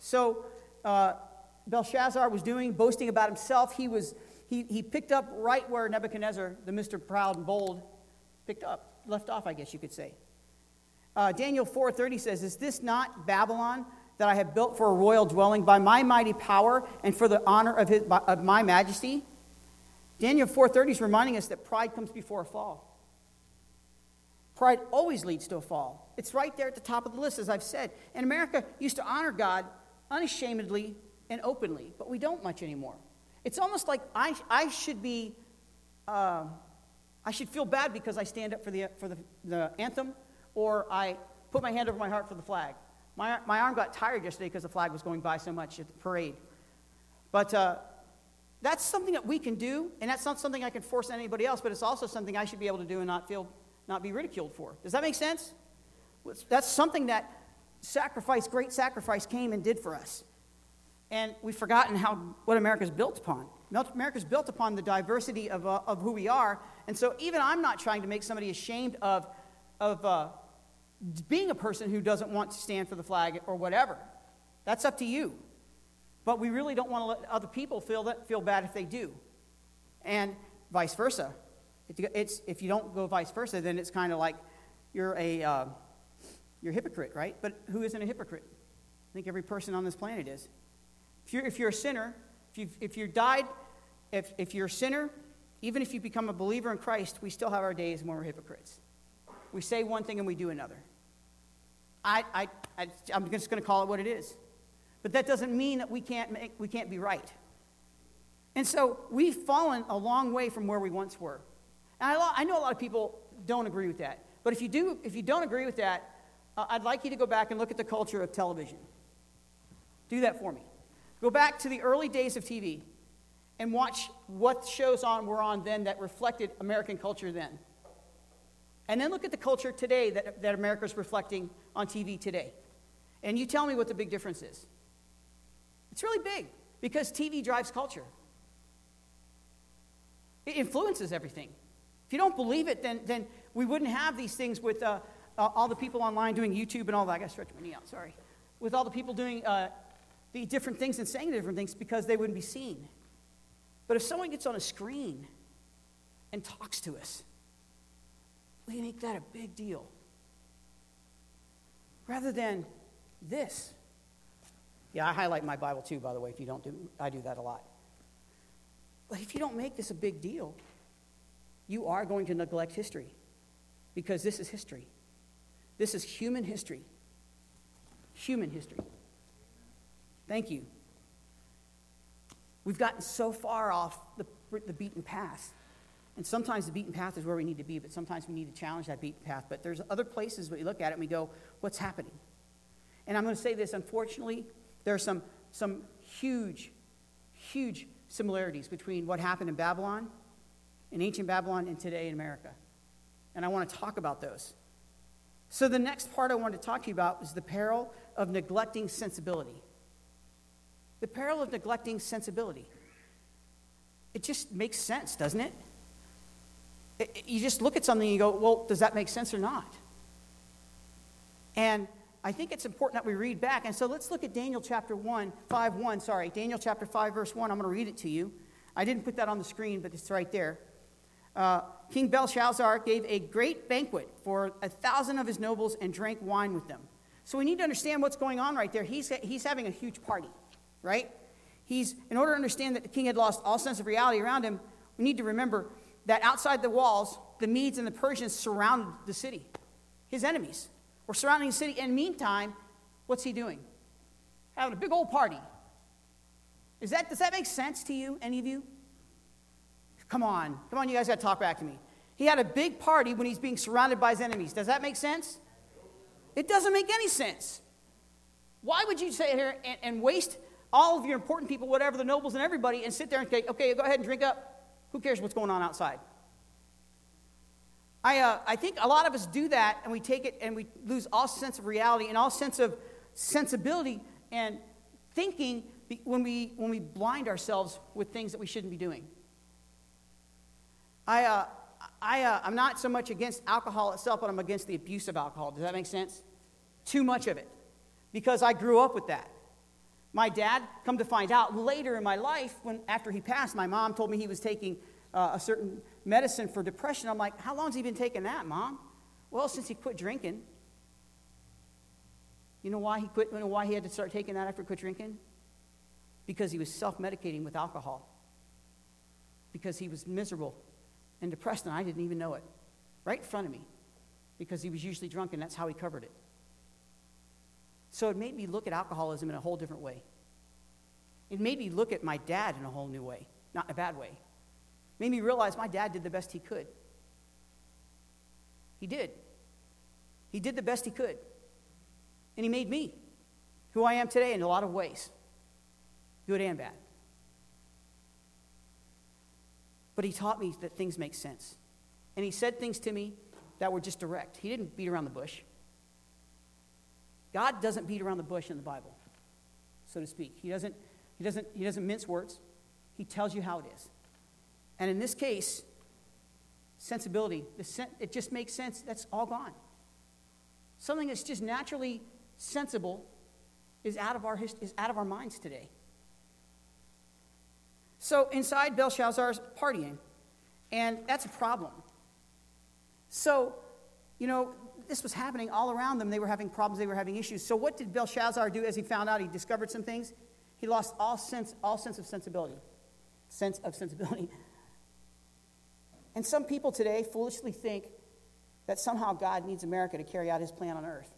So uh, Belshazzar was doing, boasting about himself. He, was, he, he picked up right where Nebuchadnezzar, the Mr. Proud and Bold, picked up, left off, I guess you could say. Uh, Daniel 4.30 says, Is this not Babylon that I have built for a royal dwelling by my mighty power and for the honor of, his, of my majesty? Daniel 4:30 is reminding us that pride comes before a fall. Pride always leads to a fall. It's right there at the top of the list, as I've said. And America used to honor God unashamedly and openly, but we don't much anymore. It's almost like I, I should be, uh, I should feel bad because I stand up for the, for the, the anthem, or I put my hand over my heart for the flag. My, my arm got tired yesterday because the flag was going by so much at the parade. But uh, that's something that we can do, and that's not something I can force on anybody else, but it's also something I should be able to do and not feel not be ridiculed for. Does that make sense? That's something that sacrifice, great sacrifice came and did for us. And we've forgotten how what America's built upon. America's built upon the diversity of, uh, of who we are. And so even I'm not trying to make somebody ashamed of, of uh, being a person who doesn't want to stand for the flag or whatever. That's up to you. But we really don't want to let other people feel, that, feel bad if they do. And vice versa. It's, if you don't go vice versa, then it's kind of like you're a, uh, you're a hypocrite, right? But who isn't a hypocrite? I think every person on this planet is. If you're, if you're a sinner, if you've, if you died, if, if you're a sinner, even if you become a believer in Christ, we still have our days when we're hypocrites. We say one thing and we do another. I, I, I, I'm just going to call it what it is. But that doesn't mean that we can't, make, we can't be right. And so we've fallen a long way from where we once were. And I, I know a lot of people don't agree with that. But if you, do, if you don't agree with that, uh, I'd like you to go back and look at the culture of television. Do that for me. Go back to the early days of TV and watch what shows on were on then that reflected American culture then. And then look at the culture today that, that America's reflecting on TV today. And you tell me what the big difference is. It's really big because TV drives culture. It influences everything. If you don't believe it, then, then we wouldn't have these things with uh, uh, all the people online doing YouTube and all that. I got to stretch my knee out, sorry. With all the people doing uh, the different things and saying different things because they wouldn't be seen. But if someone gets on a screen and talks to us, we make that a big deal. Rather than this. Yeah, I highlight my Bible too, by the way, if you don't do, I do that a lot. But if you don't make this a big deal, you are going to neglect history because this is history. This is human history. Human history. Thank you. We've gotten so far off the, the beaten path. And sometimes the beaten path is where we need to be, but sometimes we need to challenge that beaten path. But there's other places where we look at it and we go, what's happening? And I'm going to say this, unfortunately, there are some, some huge, huge similarities between what happened in Babylon, in ancient Babylon, and today in America. And I want to talk about those. So, the next part I wanted to talk to you about is the peril of neglecting sensibility. The peril of neglecting sensibility. It just makes sense, doesn't it? it, it you just look at something and you go, well, does that make sense or not? And I think it's important that we read back. And so let's look at Daniel chapter 1, 5 1, sorry. Daniel chapter 5, verse 1. I'm going to read it to you. I didn't put that on the screen, but it's right there. Uh, King Belshazzar gave a great banquet for a thousand of his nobles and drank wine with them. So we need to understand what's going on right there. He's, he's having a huge party, right? He's, in order to understand that the king had lost all sense of reality around him, we need to remember that outside the walls, the Medes and the Persians surrounded the city, his enemies were surrounding the city. And meantime, what's he doing? Having a big old party. Is that, does that make sense to you, any of you? Come on. Come on, you guys got to talk back to me. He had a big party when he's being surrounded by his enemies. Does that make sense? It doesn't make any sense. Why would you sit here and, and waste all of your important people, whatever, the nobles and everybody, and sit there and say, okay, go ahead and drink up? Who cares what's going on outside? I, uh, I think a lot of us do that and we take it and we lose all sense of reality and all sense of sensibility and thinking when we, when we blind ourselves with things that we shouldn't be doing. I, uh, I, uh, I'm not so much against alcohol itself, but I'm against the abuse of alcohol. Does that make sense? Too much of it. Because I grew up with that. My dad, come to find out later in my life, when after he passed, my mom told me he was taking uh, a certain medicine for depression. I'm like, how long has he been taking that, mom? Well, since he quit drinking. You know why he quit? You know why he had to start taking that after he quit drinking? Because he was self medicating with alcohol. Because he was miserable and depressed, and I didn't even know it. Right in front of me. Because he was usually drunk, and that's how he covered it. So it made me look at alcoholism in a whole different way. It made me look at my dad in a whole new way, not in a bad way. It made me realize my dad did the best he could. He did. He did the best he could. And he made me who I am today in a lot of ways, good and bad. But he taught me that things make sense. And he said things to me that were just direct. He didn't beat around the bush. God doesn't beat around the bush in the Bible, so to speak. He doesn't, he doesn't, he doesn't mince words. He tells you how it is. And in this case, sensibility, sen- it just makes sense. That's all gone. Something that's just naturally sensible is out of our, hist- is out of our minds today. So inside Belshazzar's partying, and that's a problem. So, you know, this was happening all around them. They were having problems, they were having issues. So what did Belshazzar do as he found out? He discovered some things. He lost all sense, all sense of sensibility. Sense of sensibility. And some people today foolishly think that somehow God needs America to carry out his plan on earth.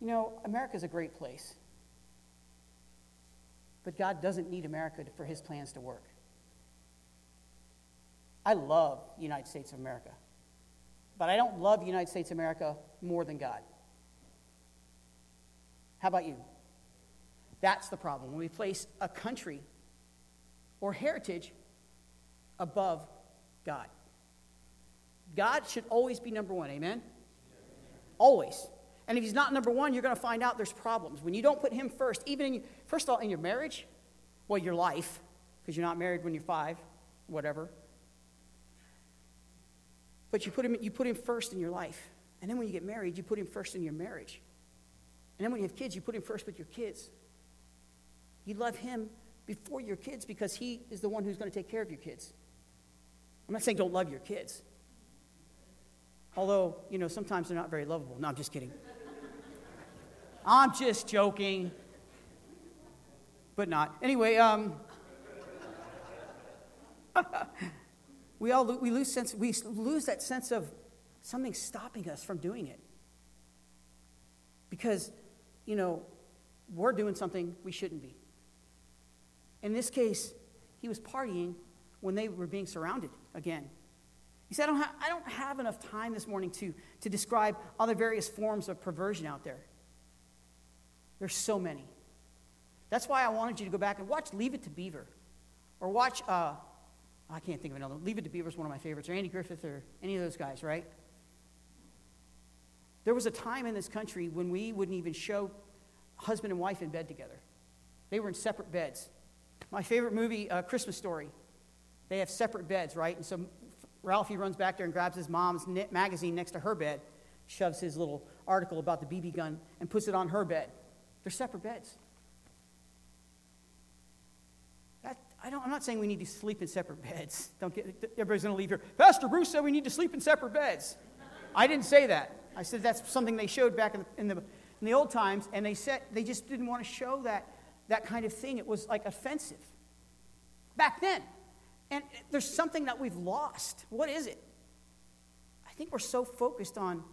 You know, America is a great place. But God doesn't need America for his plans to work. I love the United States of America. But I don't love the United States of America more than God. How about you? That's the problem. When we place a country or heritage above God. God should always be number one. Amen? Always. And if he's not number one, you're going to find out there's problems. When you don't put him first, even in, first of all, in your marriage, well, your life, because you're not married when you're five, whatever. But you put, him, you put him first in your life. And then when you get married, you put him first in your marriage. And then when you have kids, you put him first with your kids. You love him before your kids because he is the one who's going to take care of your kids. I'm not saying don't love your kids. Although, you know, sometimes they're not very lovable. No, I'm just kidding. I'm just joking. But not. Anyway, um, <laughs> we all we lose sense we lose that sense of something stopping us from doing it. Because, you know, we're doing something we shouldn't be. In this case, he was partying when they were being surrounded again. He said, I don't, ha- I don't have enough time this morning to, to describe all the various forms of perversion out there. There's so many. That's why I wanted you to go back and watch Leave It to Beaver or watch uh, I can't think of another. Leave It to Beaver is one of my favorites, or Andy Griffith, or any of those guys, right? There was a time in this country when we wouldn't even show husband and wife in bed together. They were in separate beds. My favorite movie, uh, Christmas Story, they have separate beds, right? And so Ralphie runs back there and grabs his mom's magazine next to her bed, shoves his little article about the BB gun, and puts it on her bed. They're separate beds. That, I don't, I'm not saying we need to sleep in separate beds. <laughs> Don't get, everybody's going to leave here. Pastor Bruce said we need to sleep in separate beds. I didn't say that. I said that's something they showed back in the, in the, in the old times, and they said they just didn't want to show that, that kind of thing. It was like offensive back then. And there's something that we've lost. What is it? I think we're so focused on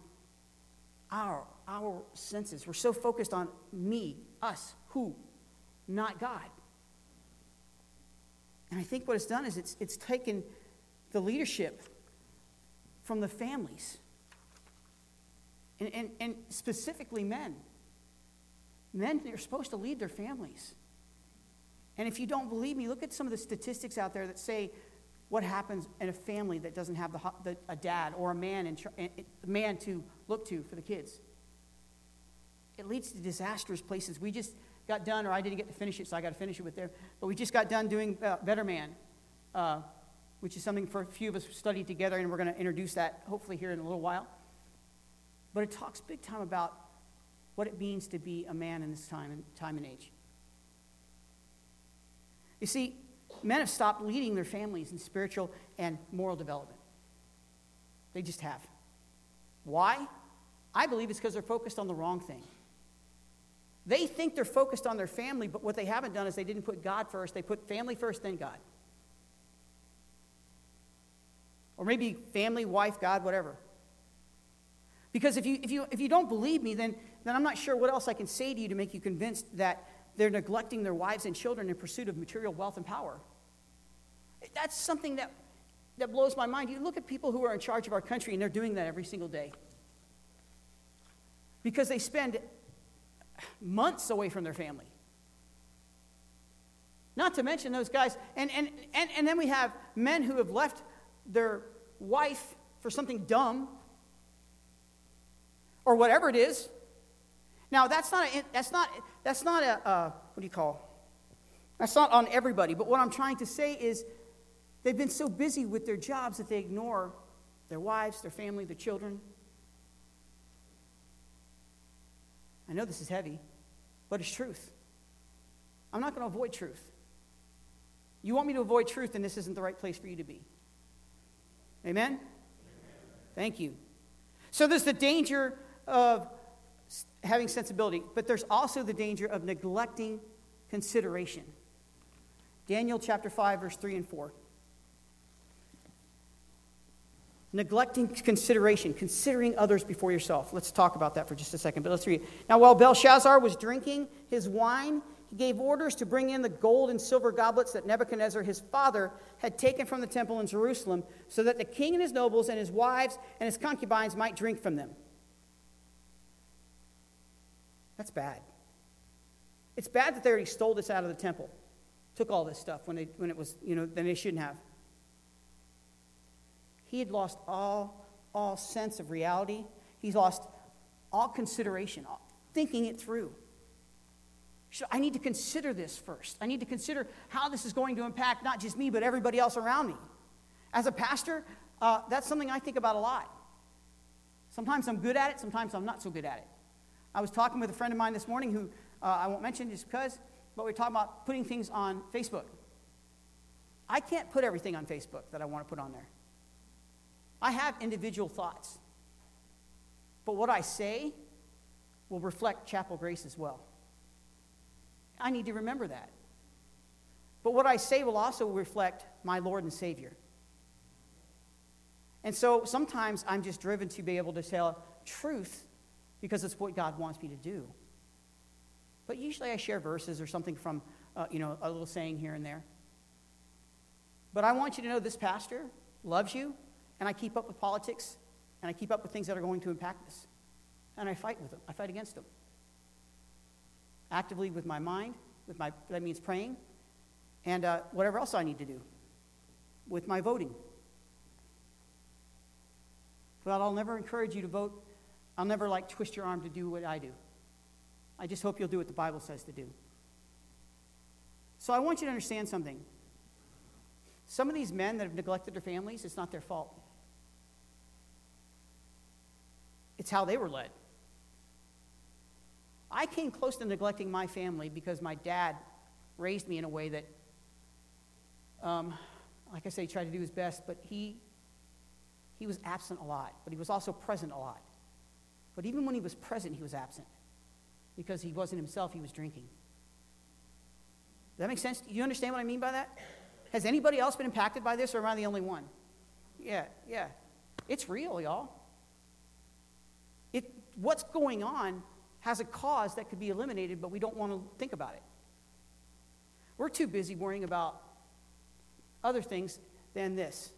our, our senses. We're so focused on me, us, who, not God. And I think what it's done is it's, it's taken the leadership from the families, and, and, and specifically men. Men are supposed to lead their families. And if you don't believe me, look at some of the statistics out there that say what happens in a family that doesn't have the, the, a dad or a man, in, a man to look to for the kids. It leads to disastrous places. We just got done, or I didn't get to finish it, so I got to finish it with there. But we just got done doing uh, Better Man, uh, which is something for a few of us studied together, and we're going to introduce that hopefully here in a little while. But it talks big time about what it means to be a man in this time and, time and age. You see, men have stopped leading their families in spiritual and moral development. They just have. Why? I believe it's because they're focused on the wrong thing. They think they're focused on their family, but what they haven't done is they didn't put God first. They put family first, then God. Or maybe family, wife, God, whatever. Because if you, if you, if you don't believe me, then, then I'm not sure what else I can say to you to make you convinced that they're neglecting their wives and children in pursuit of material wealth and power. That's something that, that blows my mind. You look at people who are in charge of our country, and they're doing that every single day. Because they spend months away from their family. Not to mention those guys. And, and, and, and then we have men who have left their wife for something dumb or whatever it is. Now, that's not, a, that's not, that's not a, uh, what do you call? That's not on everybody. But what I'm trying to say is they've been so busy with their jobs that they ignore their wives, their family, their children. I know this is heavy, but it's truth. I'm not going to avoid truth. You want me to avoid truth, then this isn't the right place for you to be. Amen? Amen. Thank you. So there's the danger of having sensibility, but there's also the danger of neglecting consideration. Daniel chapter 5, verse 3 and 4. Neglecting consideration, considering others before yourself. Let's talk about that for just a second, but let's read. Now, while Belshazzar was drinking his wine, he gave orders to bring in the gold and silver goblets that Nebuchadnezzar, his father, had taken from the temple in Jerusalem, so that the king and his nobles and his wives and his concubines might drink from them. That's bad. It's bad that they already stole this out of the temple, took all this stuff when, they, when it was, you know, then they shouldn't have. He had lost all, all sense of reality. He's lost all consideration, all, thinking it through. I need to consider this first. I need to consider how this is going to impact not just me, but everybody else around me. As a pastor, uh, that's something I think about a lot. Sometimes I'm good at it, sometimes I'm not so good at it. I was talking with a friend of mine this morning who uh, I won't mention just because, but we are talking about putting things on Facebook. I can't put everything on Facebook that I want to put on there. I have individual thoughts. But what I say will reflect Chapel Grace as well. I need to remember that. But what I say will also reflect my Lord and Savior. And so sometimes I'm just driven to be able to tell truth because it's what God wants me to do. But usually I share verses or something from, uh, you know, a little saying here and there. But I want you to know this pastor loves you, and I keep up with politics, and I keep up with things that are going to impact us. And I fight with them, I fight against them. Actively with my mind, with my, that means praying, and uh, whatever else I need to do. with my voting. But I'll never encourage you to vote. I'll never like twist your arm to do what I do. I just hope you'll do what the Bible says to do. So I want you to understand something. Some of these men that have neglected their families, it's not their fault. It's how they were led. I came close to neglecting my family because my dad raised me in a way that, um, like I say, he tried to do his best, but he, he was absent a lot, but he was also present a lot. But even when he was present, he was absent because he wasn't himself, he was drinking. Does that make sense? Do you understand what I mean by that? Has anybody else been impacted by this, or am I the only one? Yeah, yeah. It's real, y'all. It, what's going on has a cause that could be eliminated, but we don't want to think about it. We're too busy worrying about other things than this.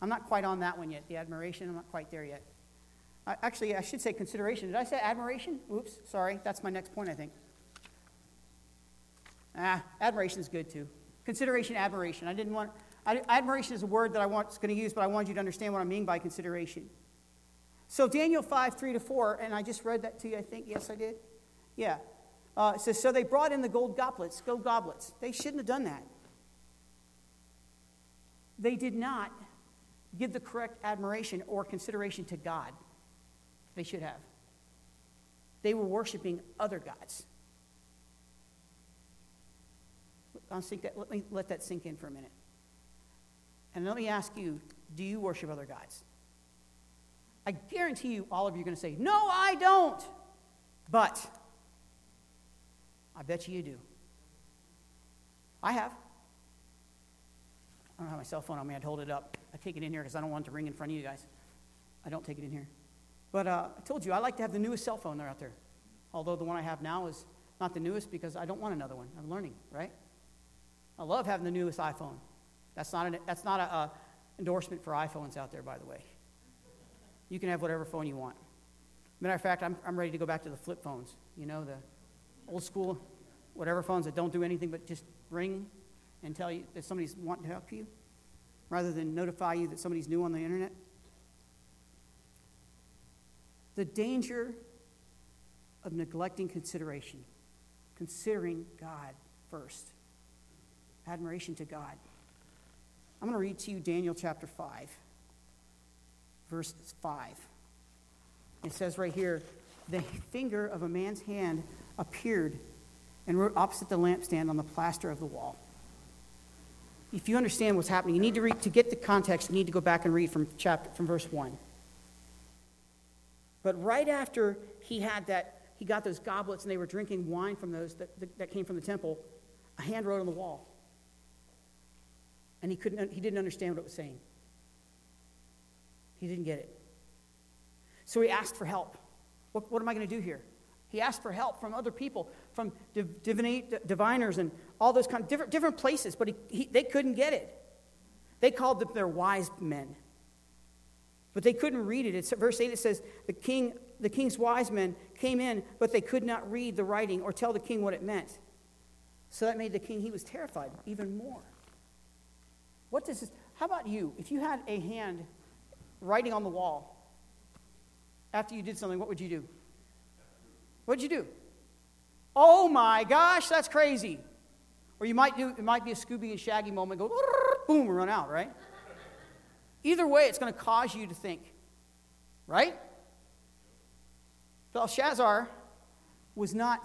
I'm not quite on that one yet, the admiration, I'm not quite there yet. I, actually, I should say consideration. Did I say admiration? Oops, sorry. That's my next point, I think. Ah, admiration is good too. Consideration, admiration. I didn't want, I, admiration is a word that I was going to use, but I wanted you to understand what I mean by consideration. So, Daniel 5, 3 to 4, and I just read that to you, I think. Yes, I did. Yeah. Uh, it says, So they brought in the gold goblets, gold goblets. They shouldn't have done that. They did not give the correct admiration or consideration to God. They should have. They were worshiping other gods. I'll sink that, let me let that sink in for a minute. And let me ask you do you worship other gods? I guarantee you, all of you are going to say, No, I don't. But I bet you you do. I have. I don't have my cell phone on me. I'd hold it up. I take it in here because I don't want it to ring in front of you guys. I don't take it in here. But uh, I told you, I like to have the newest cell phone out there. Although the one I have now is not the newest because I don't want another one. I'm learning, right? I love having the newest iPhone. That's not an that's not a, a endorsement for iPhones out there, by the way. You can have whatever phone you want. Matter of fact, I'm, I'm ready to go back to the flip phones. You know, the old school, whatever phones that don't do anything but just ring and tell you that somebody's wanting to help you, rather than notify you that somebody's new on the internet. The danger of neglecting consideration, considering God first admiration to God. I'm going to read to you Daniel chapter 5, verse 5. It says right here the finger of a man's hand appeared and wrote opposite the lampstand on the plaster of the wall. If you understand what's happening, you need to read, to get the context, you need to go back and read from chapter from verse 1. But right after he had that, he got those goblets and they were drinking wine from those that, that came from the temple, a hand wrote on the wall and he, couldn't, he didn't understand what it was saying. He didn't get it. So he asked for help. What, what am I going to do here? He asked for help from other people, from divinate, diviners and all those kind of different, different places, but he, he, they couldn't get it. They called them their wise men. But they couldn't read it. It's verse 8 it says, the, king, the king's wise men came in, but they could not read the writing or tell the king what it meant. So that made the king, he was terrified even more. What does this, how about you? If you had a hand writing on the wall after you did something, what would you do? What'd you do? Oh my gosh, that's crazy. Or you might do, it might be a Scooby and Shaggy moment, go boom, run out, right? Either way, it's going to cause you to think, right? Belshazzar was not,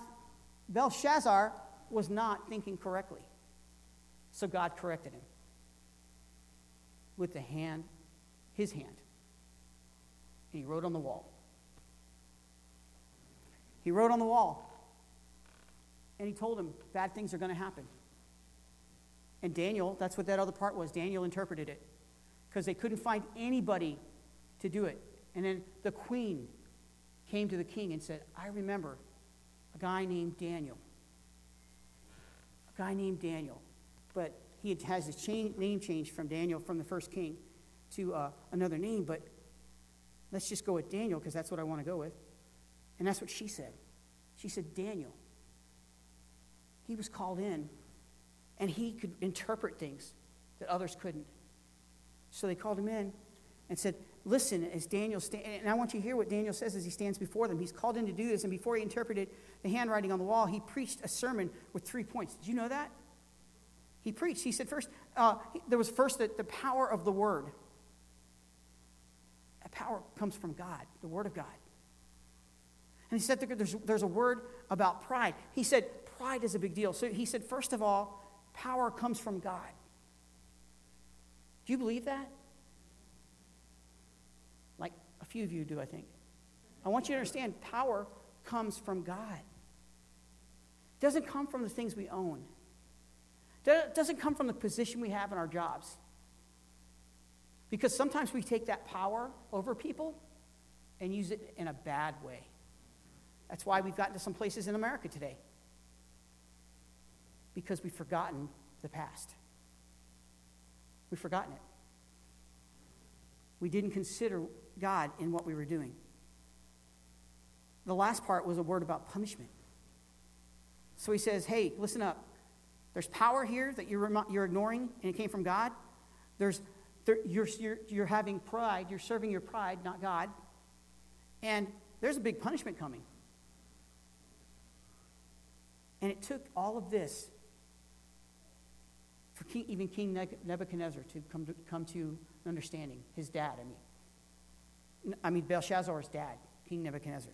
Belshazzar was not thinking correctly. So God corrected him with the hand, his hand. And he wrote on the wall. He wrote on the wall. And he told him, bad things are going to happen. And Daniel, that's what that other part was. Daniel interpreted it. Because they couldn't find anybody to do it. And then the queen came to the king and said, I remember a guy named Daniel. A guy named Daniel. But he has his name changed from Daniel from the first king to uh, another name, but let's just go with Daniel because that's what I want to go with. And that's what she said. She said, Daniel. He was called in and he could interpret things that others couldn't. So they called him in and said, Listen, as Daniel stands, and I want you to hear what Daniel says as he stands before them. He's called in to do this, and before he interpreted the handwriting on the wall, he preached a sermon with three points. Did you know that? He preached. He said, first, uh, there was first the, the power of the word. That power comes from God, the word of God. And he said there's, there's a word about pride. He said pride is a big deal. So he said, first of all, power comes from God. Do you believe that? Like a few of you do, I think. I want you to understand power comes from God. It doesn't come from the things we own. It doesn't come from the position we have in our jobs. Because sometimes we take that power over people and use it in a bad way. That's why we've gotten to some places in America today. Because we've forgotten the past. We've forgotten it. We didn't consider God in what we were doing. The last part was a word about punishment. So he says, hey, listen up. There's power here that you're, you're ignoring, and it came from God. There's, there, you're, you're, you're having pride. You're serving your pride, not God. And there's a big punishment coming. And it took all of this King, even King Nebuchadnezzar to come, to come to understanding. His dad, I mean. I mean, Belshazzar's dad, King Nebuchadnezzar.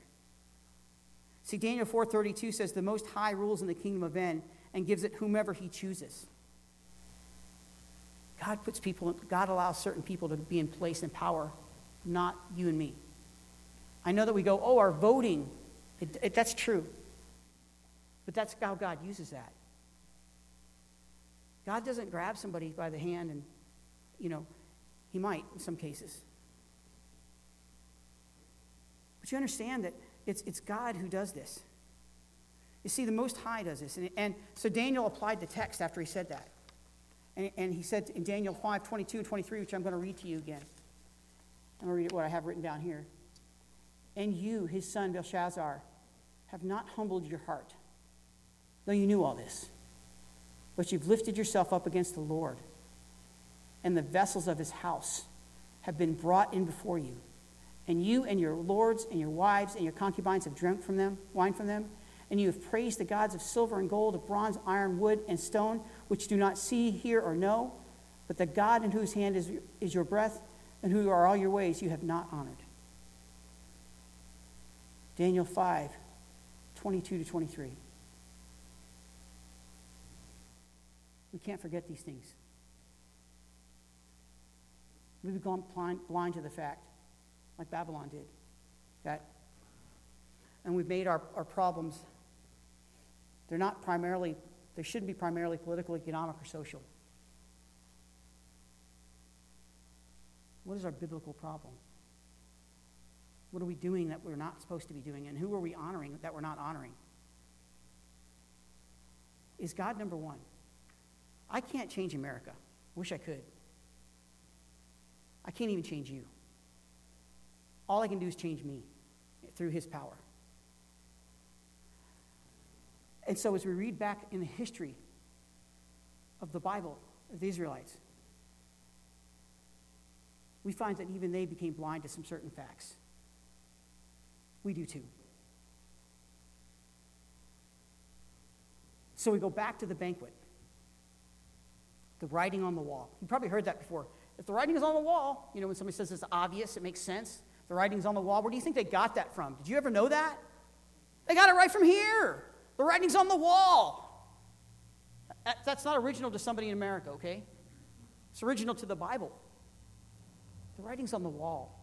See, Daniel 4.32 says, The Most High rules in the kingdom of men and gives it whomever he chooses. God puts people, God allows certain people to be in place and power, not you and me. I know that we go, oh, our voting, it, it, that's true. But that's how God uses that. God doesn't grab somebody by the hand and, you know, he might in some cases. But you understand that it's, it's God who does this. You see, the Most High does this. And, and so Daniel applied the text after he said that. And, and he said in Daniel 5 22 and 23, which I'm going to read to you again. I'm going to read what I have written down here. And you, his son Belshazzar, have not humbled your heart though you knew all this. But you've lifted yourself up against the Lord, and the vessels of his house have been brought in before you. And you and your lords and your wives and your concubines have drunk from them, wine from them, and you have praised the gods of silver and gold, of bronze, iron, wood, and stone, which do not see, hear, or know, but the God in whose hand is, is your breath, and who are all your ways, you have not honored. Daniel 5, 22 to 23. We can't forget these things. We've gone blind, blind to the fact, like Babylon did, that, and we've made our, our problems, they're not primarily, they shouldn't be primarily political, economic, or social. What is our biblical problem? What are we doing that we're not supposed to be doing? And who are we honoring that we're not honoring? Is God number one? I can't change America. Wish I could. I can't even change you. All I can do is change me through his power. And so, as we read back in the history of the Bible, of the Israelites, we find that even they became blind to some certain facts. We do too. So we go back to the banquet the writing on the wall. You probably heard that before. If the writing is on the wall, you know, when somebody says it's obvious, it makes sense. The writing's on the wall. Where do you think they got that from? Did you ever know that? They got it right from here. The writing's on the wall. That's not original to somebody in America, okay? It's original to the Bible. The writing's on the wall.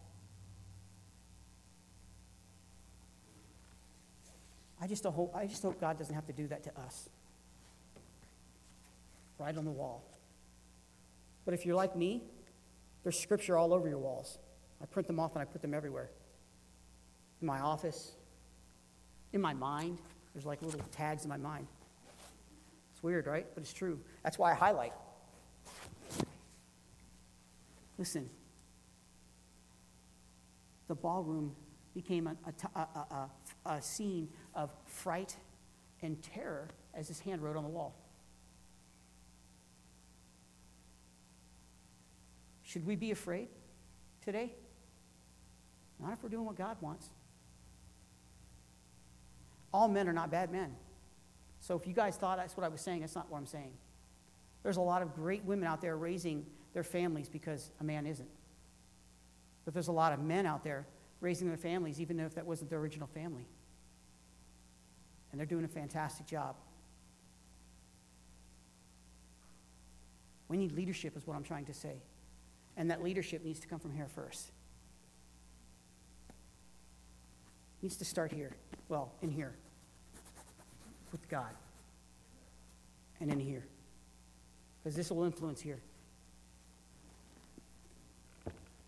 I just, hope, I just hope God doesn't have to do that to us. Right on the wall. But if you're like me, there's scripture all over your walls. I print them off and I put them everywhere. In my office, in my mind. There's like little tags in my mind. It's weird, right? But it's true. That's why I highlight. Listen, the ballroom became a, a, a, a, scene of fright and terror as his hand wrote on the wall. Should we be afraid today? Not if we're doing what God wants. All men are not bad men. So if you guys thought that's what I was saying, that's not what I'm saying. There's a lot of great women out there raising their families because a man isn't. But there's a lot of men out there raising their families, even if that wasn't their original family. And they're doing a fantastic job. We need leadership, is what I'm trying to say. And that leadership needs to come from here first. It needs to start here. Well, in here. With God. And in here. Because this will influence here.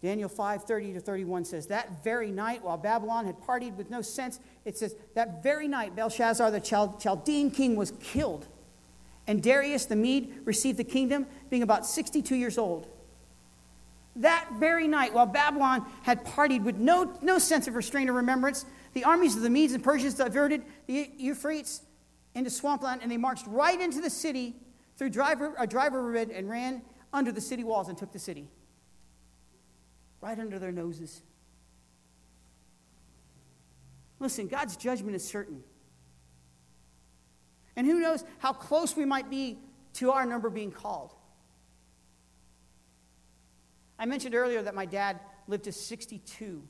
Daniel 5 30 to 31 says, That very night, while Babylon had partied with no sense, it says, That very night, Belshazzar the Chaldean king was killed. And Darius the Mede received the kingdom, being about 62 years old. That very night, while Babylon had partied with no, no sense of restraint or remembrance, the armies of the Medes and Persians diverted the Euphrates into swampland, and they marched right into the city through driver, a driver rid and ran under the city walls and took the city. Right under their noses. Listen, God's judgment is certain. And who knows how close we might be to our number being called. I mentioned earlier that my dad lived to 62.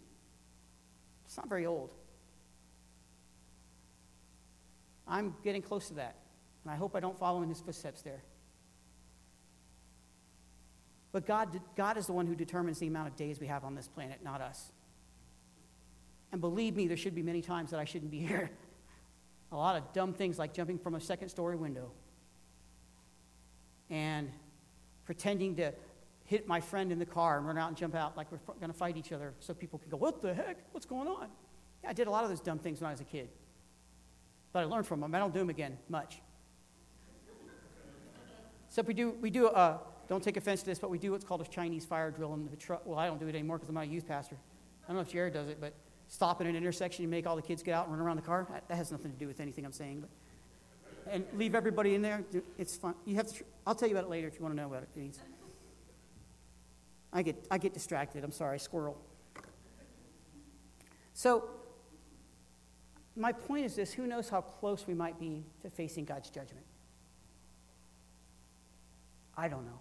It's not very old. I'm getting close to that, and I hope I don't follow in his footsteps there. But God, God is the one who determines the amount of days we have on this planet, not us. And believe me, there should be many times that I shouldn't be <laughs> here. A lot of dumb things like jumping from a second story window and pretending to hit my friend in the car and run out and jump out like we're going to fight each other so people can go, What the heck? What's going on? Yeah, I did a lot of those dumb things when I was a kid. But I learned from them. I don't do them again much. So we do, we do uh, don't take offense to this, but we do what's called a Chinese fire drill in the truck. Well, I don't do it anymore because I'm not a youth pastor. I don't know if Jared does it, but stop at an intersection and make all the kids get out and run around the car, that has nothing to do with anything I'm saying. But, and leave everybody in there. It's fun. You have to, I'll tell you about it later if you want to know what it. I get, I get distracted. I'm sorry, squirrel. So, my point is this who knows how close we might be to facing God's judgment? I don't know.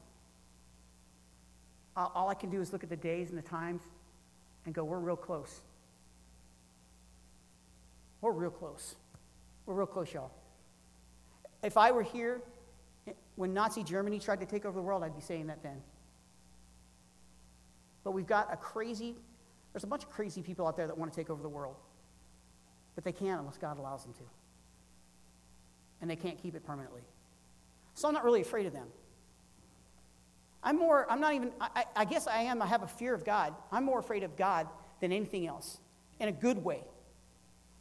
All I can do is look at the days and the times and go, we're real close. We're real close. We're real close, y'all. If I were here when Nazi Germany tried to take over the world, I'd be saying that then. But we've got a crazy, there's a bunch of crazy people out there that want to take over the world. But they can't unless God allows them to. And they can't keep it permanently. So I'm not really afraid of them. I'm more, I'm not even, I, I guess I am, I have a fear of God. I'm more afraid of God than anything else in a good way.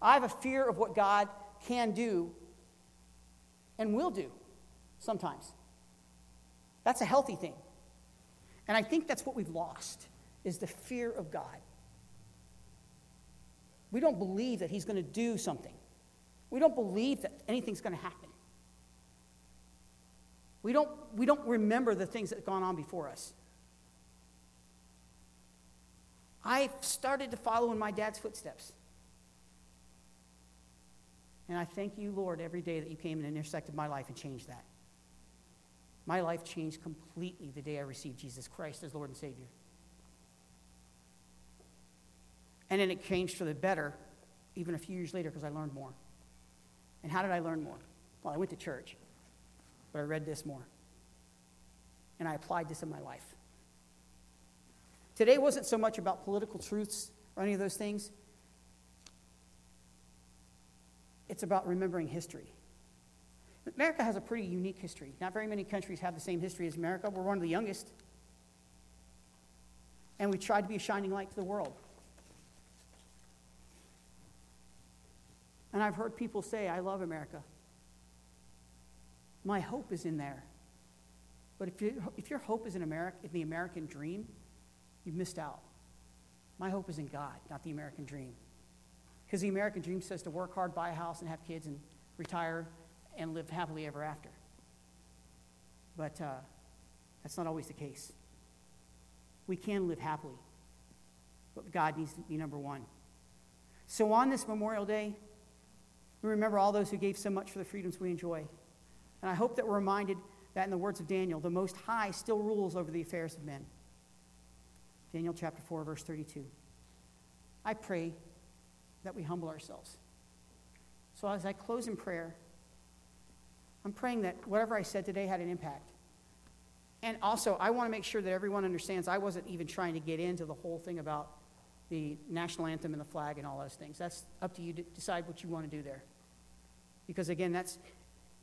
I have a fear of what God can do and will do sometimes. That's a healthy thing. And I think that's what we've lost is the fear of God. We don't believe that He's going to do something. We don't believe that anything's going to happen. We don't, we don't remember the things that have gone on before us. I started to follow in my dad's footsteps. And I thank you, Lord, every day that you came and intersected my life and changed that. My life changed completely the day I received Jesus Christ as Lord and Savior. And then it changed for the better even a few years later because I learned more. And how did I learn more? Well, I went to church, but I read this more. And I applied this in my life. Today wasn't so much about political truths or any of those things, it's about remembering history. America has a pretty unique history. Not very many countries have the same history as America. We're one of the youngest. And we tried to be a shining light to the world. And I've heard people say, I love America. My hope is in there. But if, you, if your hope is in, America, in the American dream, you've missed out. My hope is in God, not the American dream. Because the American dream says to work hard, buy a house, and have kids, and retire, and live happily ever after. But uh, that's not always the case. We can live happily. But God needs to be number one. So on this Memorial Day, we remember all those who gave so much for the freedoms we enjoy. And I hope that we're reminded that in the words of Daniel, the Most High still rules over the affairs of men. Daniel chapter 4, verse 32. I pray that we humble ourselves. So as I close in prayer, I'm praying that whatever I said today had an impact. And also, I want to make sure that everyone understands I wasn't even trying to get into the whole thing about the national anthem and the flag and all those things. That's up to you to decide what you want to do there. Because again, that's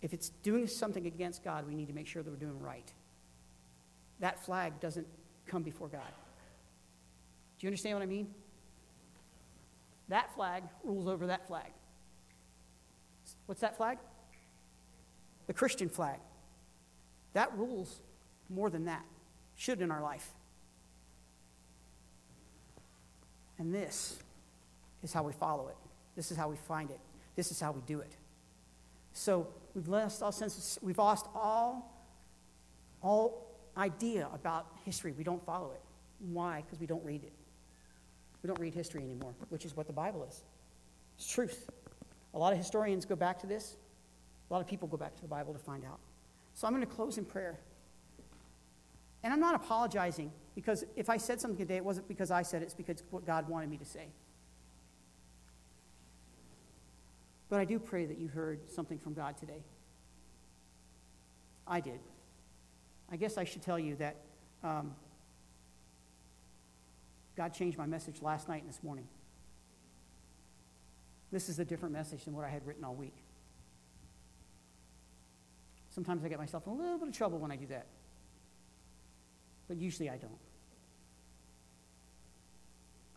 if it's doing something against God, we need to make sure that we're doing right. That flag doesn't come before God. Do you understand what I mean? That flag rules over that flag. What's that flag? The Christian flag. That rules more than that, should in our life. And this is how we follow it. This is how we find it. This is how we do it. So we've lost all sense of, we've lost all, all idea about history. We don't follow it. Why? Because we don't read it. We don't read history anymore, which is what the Bible is. It's truth. A lot of historians go back to this. A lot of people go back to the Bible to find out. So I'm going to close in prayer. And I'm not apologizing because if I said something today, it wasn't because I said it, it's because what God wanted me to say. But I do pray that you heard something from God today. I did. I guess I should tell you that um, God changed my message last night and this morning. This is a different message than what I had written all week. Sometimes I get myself in a little bit of trouble when I do that. But usually I don't.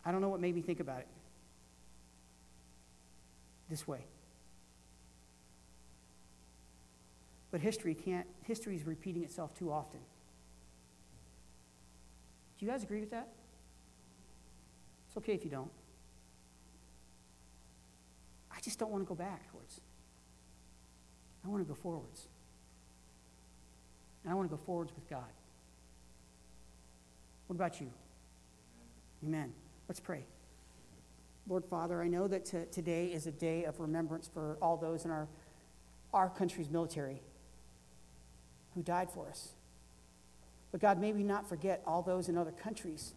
I don't know what made me think about it this way. But history can't, history is repeating itself too often. Do you guys agree with that? It's okay if you don't. I just don't want to go backwards. I want to go forwards. And I want to go forwards with God. What about you? Amen. Let's pray. Lord Father, I know that t- today is a day of remembrance for all those in our, our country's military who died for us. But God, may we not forget all those in other countries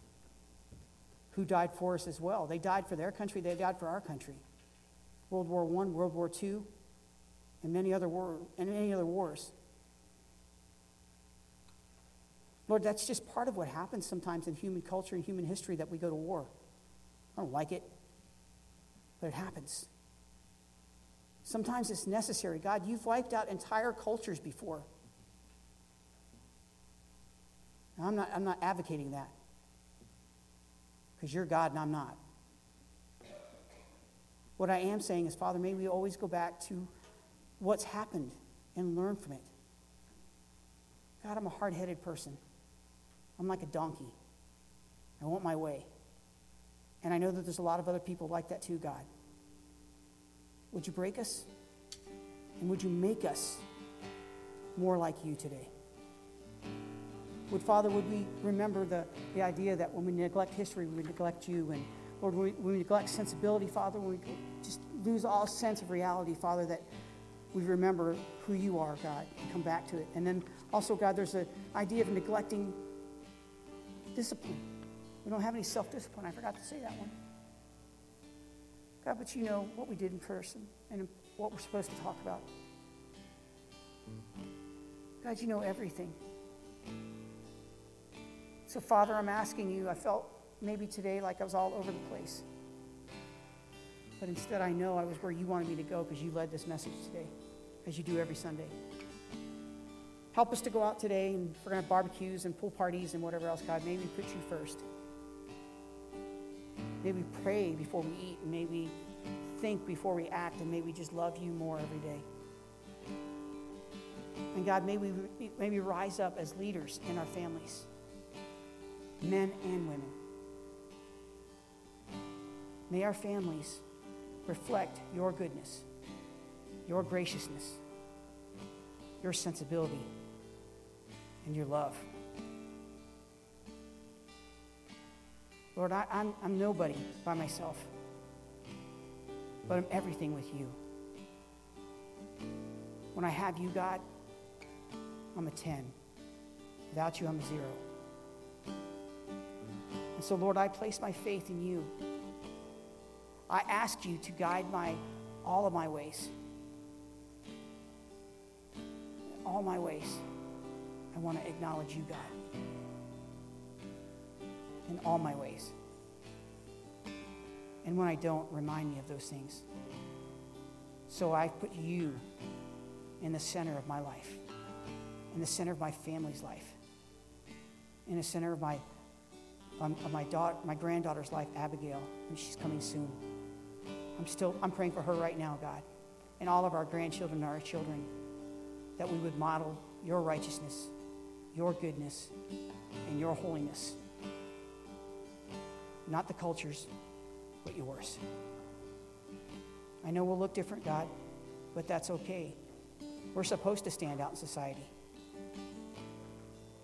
who died for us as well. They died for their country, they died for our country. World War I, World War II, and many other, war, and many other wars. Lord, that's just part of what happens sometimes in human culture and human history that we go to war. I don't like it, but it happens. Sometimes it's necessary. God, you've wiped out entire cultures before. I'm not, I'm not advocating that because you're God and I'm not. What I am saying is, Father, may we always go back to what's happened and learn from it. God, I'm a hard headed person. I'm like a donkey. I want my way. And I know that there's a lot of other people like that too, God. Would you break us? And would you make us more like you today? Would Father, would we remember the, the idea that when we neglect history, we neglect you? And Lord, when we, when we neglect sensibility, Father, when we just lose all sense of reality, Father, that we remember who you are, God, and come back to it. And then also, God, there's an idea of neglecting discipline. We don't have any self discipline. I forgot to say that one. God, but you know what we did in person and what we're supposed to talk about. God, you know everything. So, Father, I'm asking you, I felt maybe today like I was all over the place. But instead, I know I was where you wanted me to go because you led this message today, as you do every Sunday. Help us to go out today and we're going to have barbecues and pool parties and whatever else, God, maybe put you first. Maybe pray before we eat, and maybe think before we act, and maybe just love you more every day. And God, may we maybe rise up as leaders in our families men and women. May our families reflect your goodness, your graciousness, your sensibility, and your love. Lord, I, I'm, I'm nobody by myself, but I'm everything with you. When I have you, God, I'm a 10. Without you, I'm a zero. And so, Lord, I place my faith in you. I ask you to guide my all of my ways. All my ways. I want to acknowledge you, God. In all my ways. And when I don't, remind me of those things. So I put you in the center of my life, in the center of my family's life, in the center of my um, of my daughter, my granddaughter's life, Abigail, and she's coming soon. I'm still I'm praying for her right now, God, and all of our grandchildren and our children, that we would model your righteousness, your goodness, and your holiness. Not the cultures, but yours. I know we'll look different, God, but that's okay. We're supposed to stand out in society.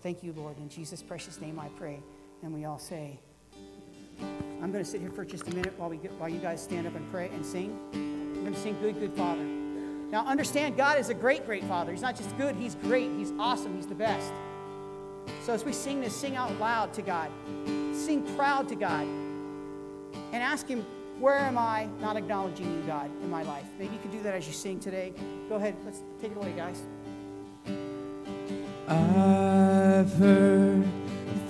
Thank you, Lord. In Jesus' precious name I pray. And we all say, I'm going to sit here for just a minute while, we get, while you guys stand up and pray and sing. We're going to sing Good, Good Father. Now, understand, God is a great, great Father. He's not just good, He's great. He's awesome. He's the best. So as we sing this, sing out loud to God. Sing proud to God. And ask Him, where am I not acknowledging you, God, in my life? Maybe you could do that as you sing today. Go ahead. Let's take it away, guys. I've heard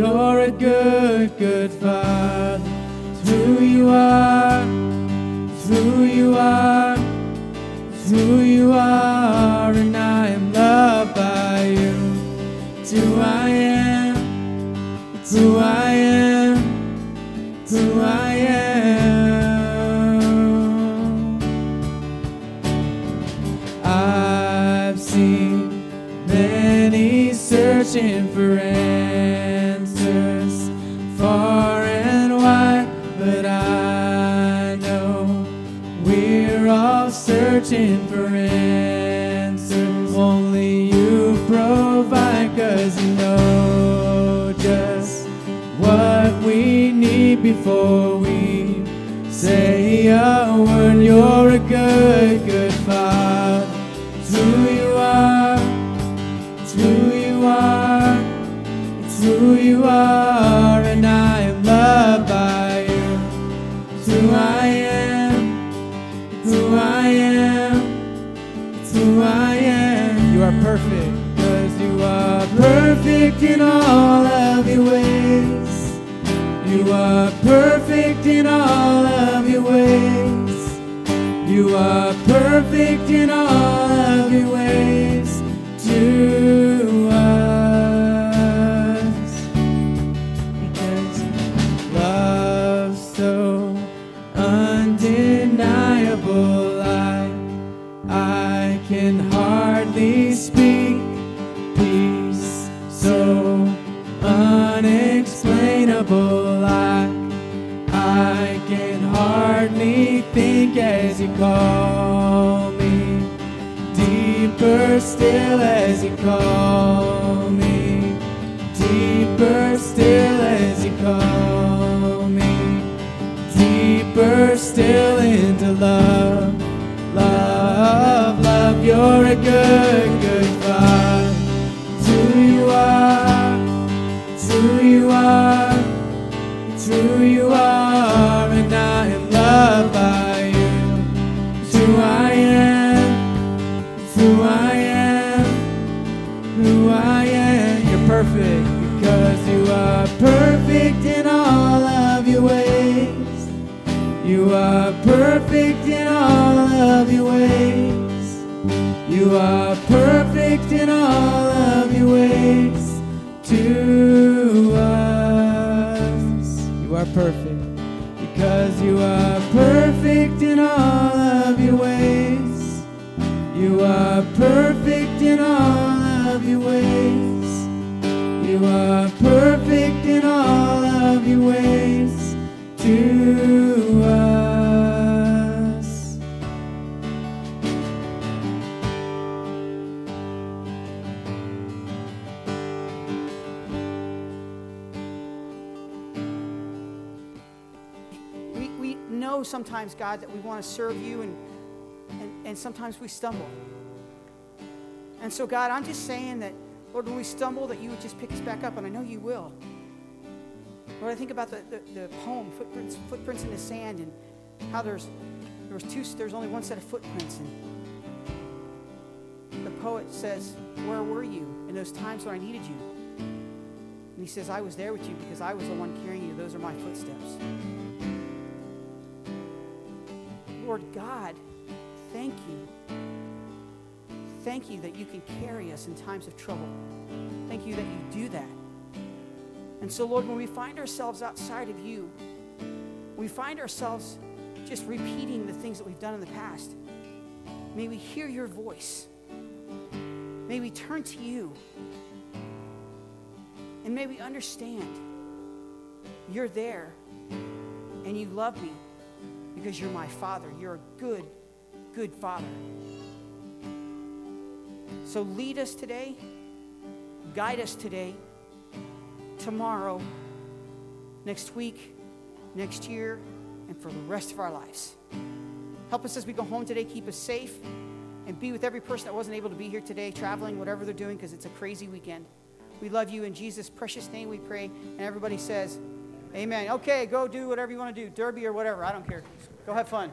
You're a good, good father. It's who you are. It's who you are. It's who you are, and I am loved by you. It's who I am. It's who I am. Before we say a word. You're a good, good father. Perfect in all of your ways. You are perfect in all of your ways to us. Because love so undeniable, I, I can hardly speak. Peace so unexplainable, as you call me. Deeper still as you call me. Deeper still as you call me. Deeper still into love. Love, love, you're a good, good. It's who you are. I am. Who I am. You're perfect because you are perfect in all of your ways. You are perfect in all of your ways. You are perfect in all of your ways to us. You are perfect because you are perfect in all of your ways. You are perfect in all of your ways. You are perfect in all of your ways to us. We, we know sometimes, God, that we want to serve you, and, and, sometimes we stumble. And so, God, I'm just saying that, Lord, when we stumble, that you would just pick us back up, and I know you will. Lord, I think about the, the, the poem, footprints, footprints in the sand, and how there's, there was two, there's only one set of footprints. And the poet says, Where were you in those times when I needed you? And he says, I was there with you because I was the one carrying you. Those are my footsteps. Lord God, thank you. Thank you that you can carry us in times of trouble. Thank you that you do that. And so, Lord, when we find ourselves outside of you, we find ourselves just repeating the things that we've done in the past. May we hear your voice. May we turn to you. And may we understand you're there and you love me because you're my father. You're a good, good father. So lead us today, guide us today, tomorrow, next week, next year, and for the rest of our lives. Help us as we go home today, keep us safe, and be with every person that wasn't able to be here today, traveling, whatever they're doing, because it's a crazy weekend. We love you in Jesus' precious name we pray. And everybody says, Amen. Okay, go do whatever you want to do, derby or whatever. I don't care. Go have fun.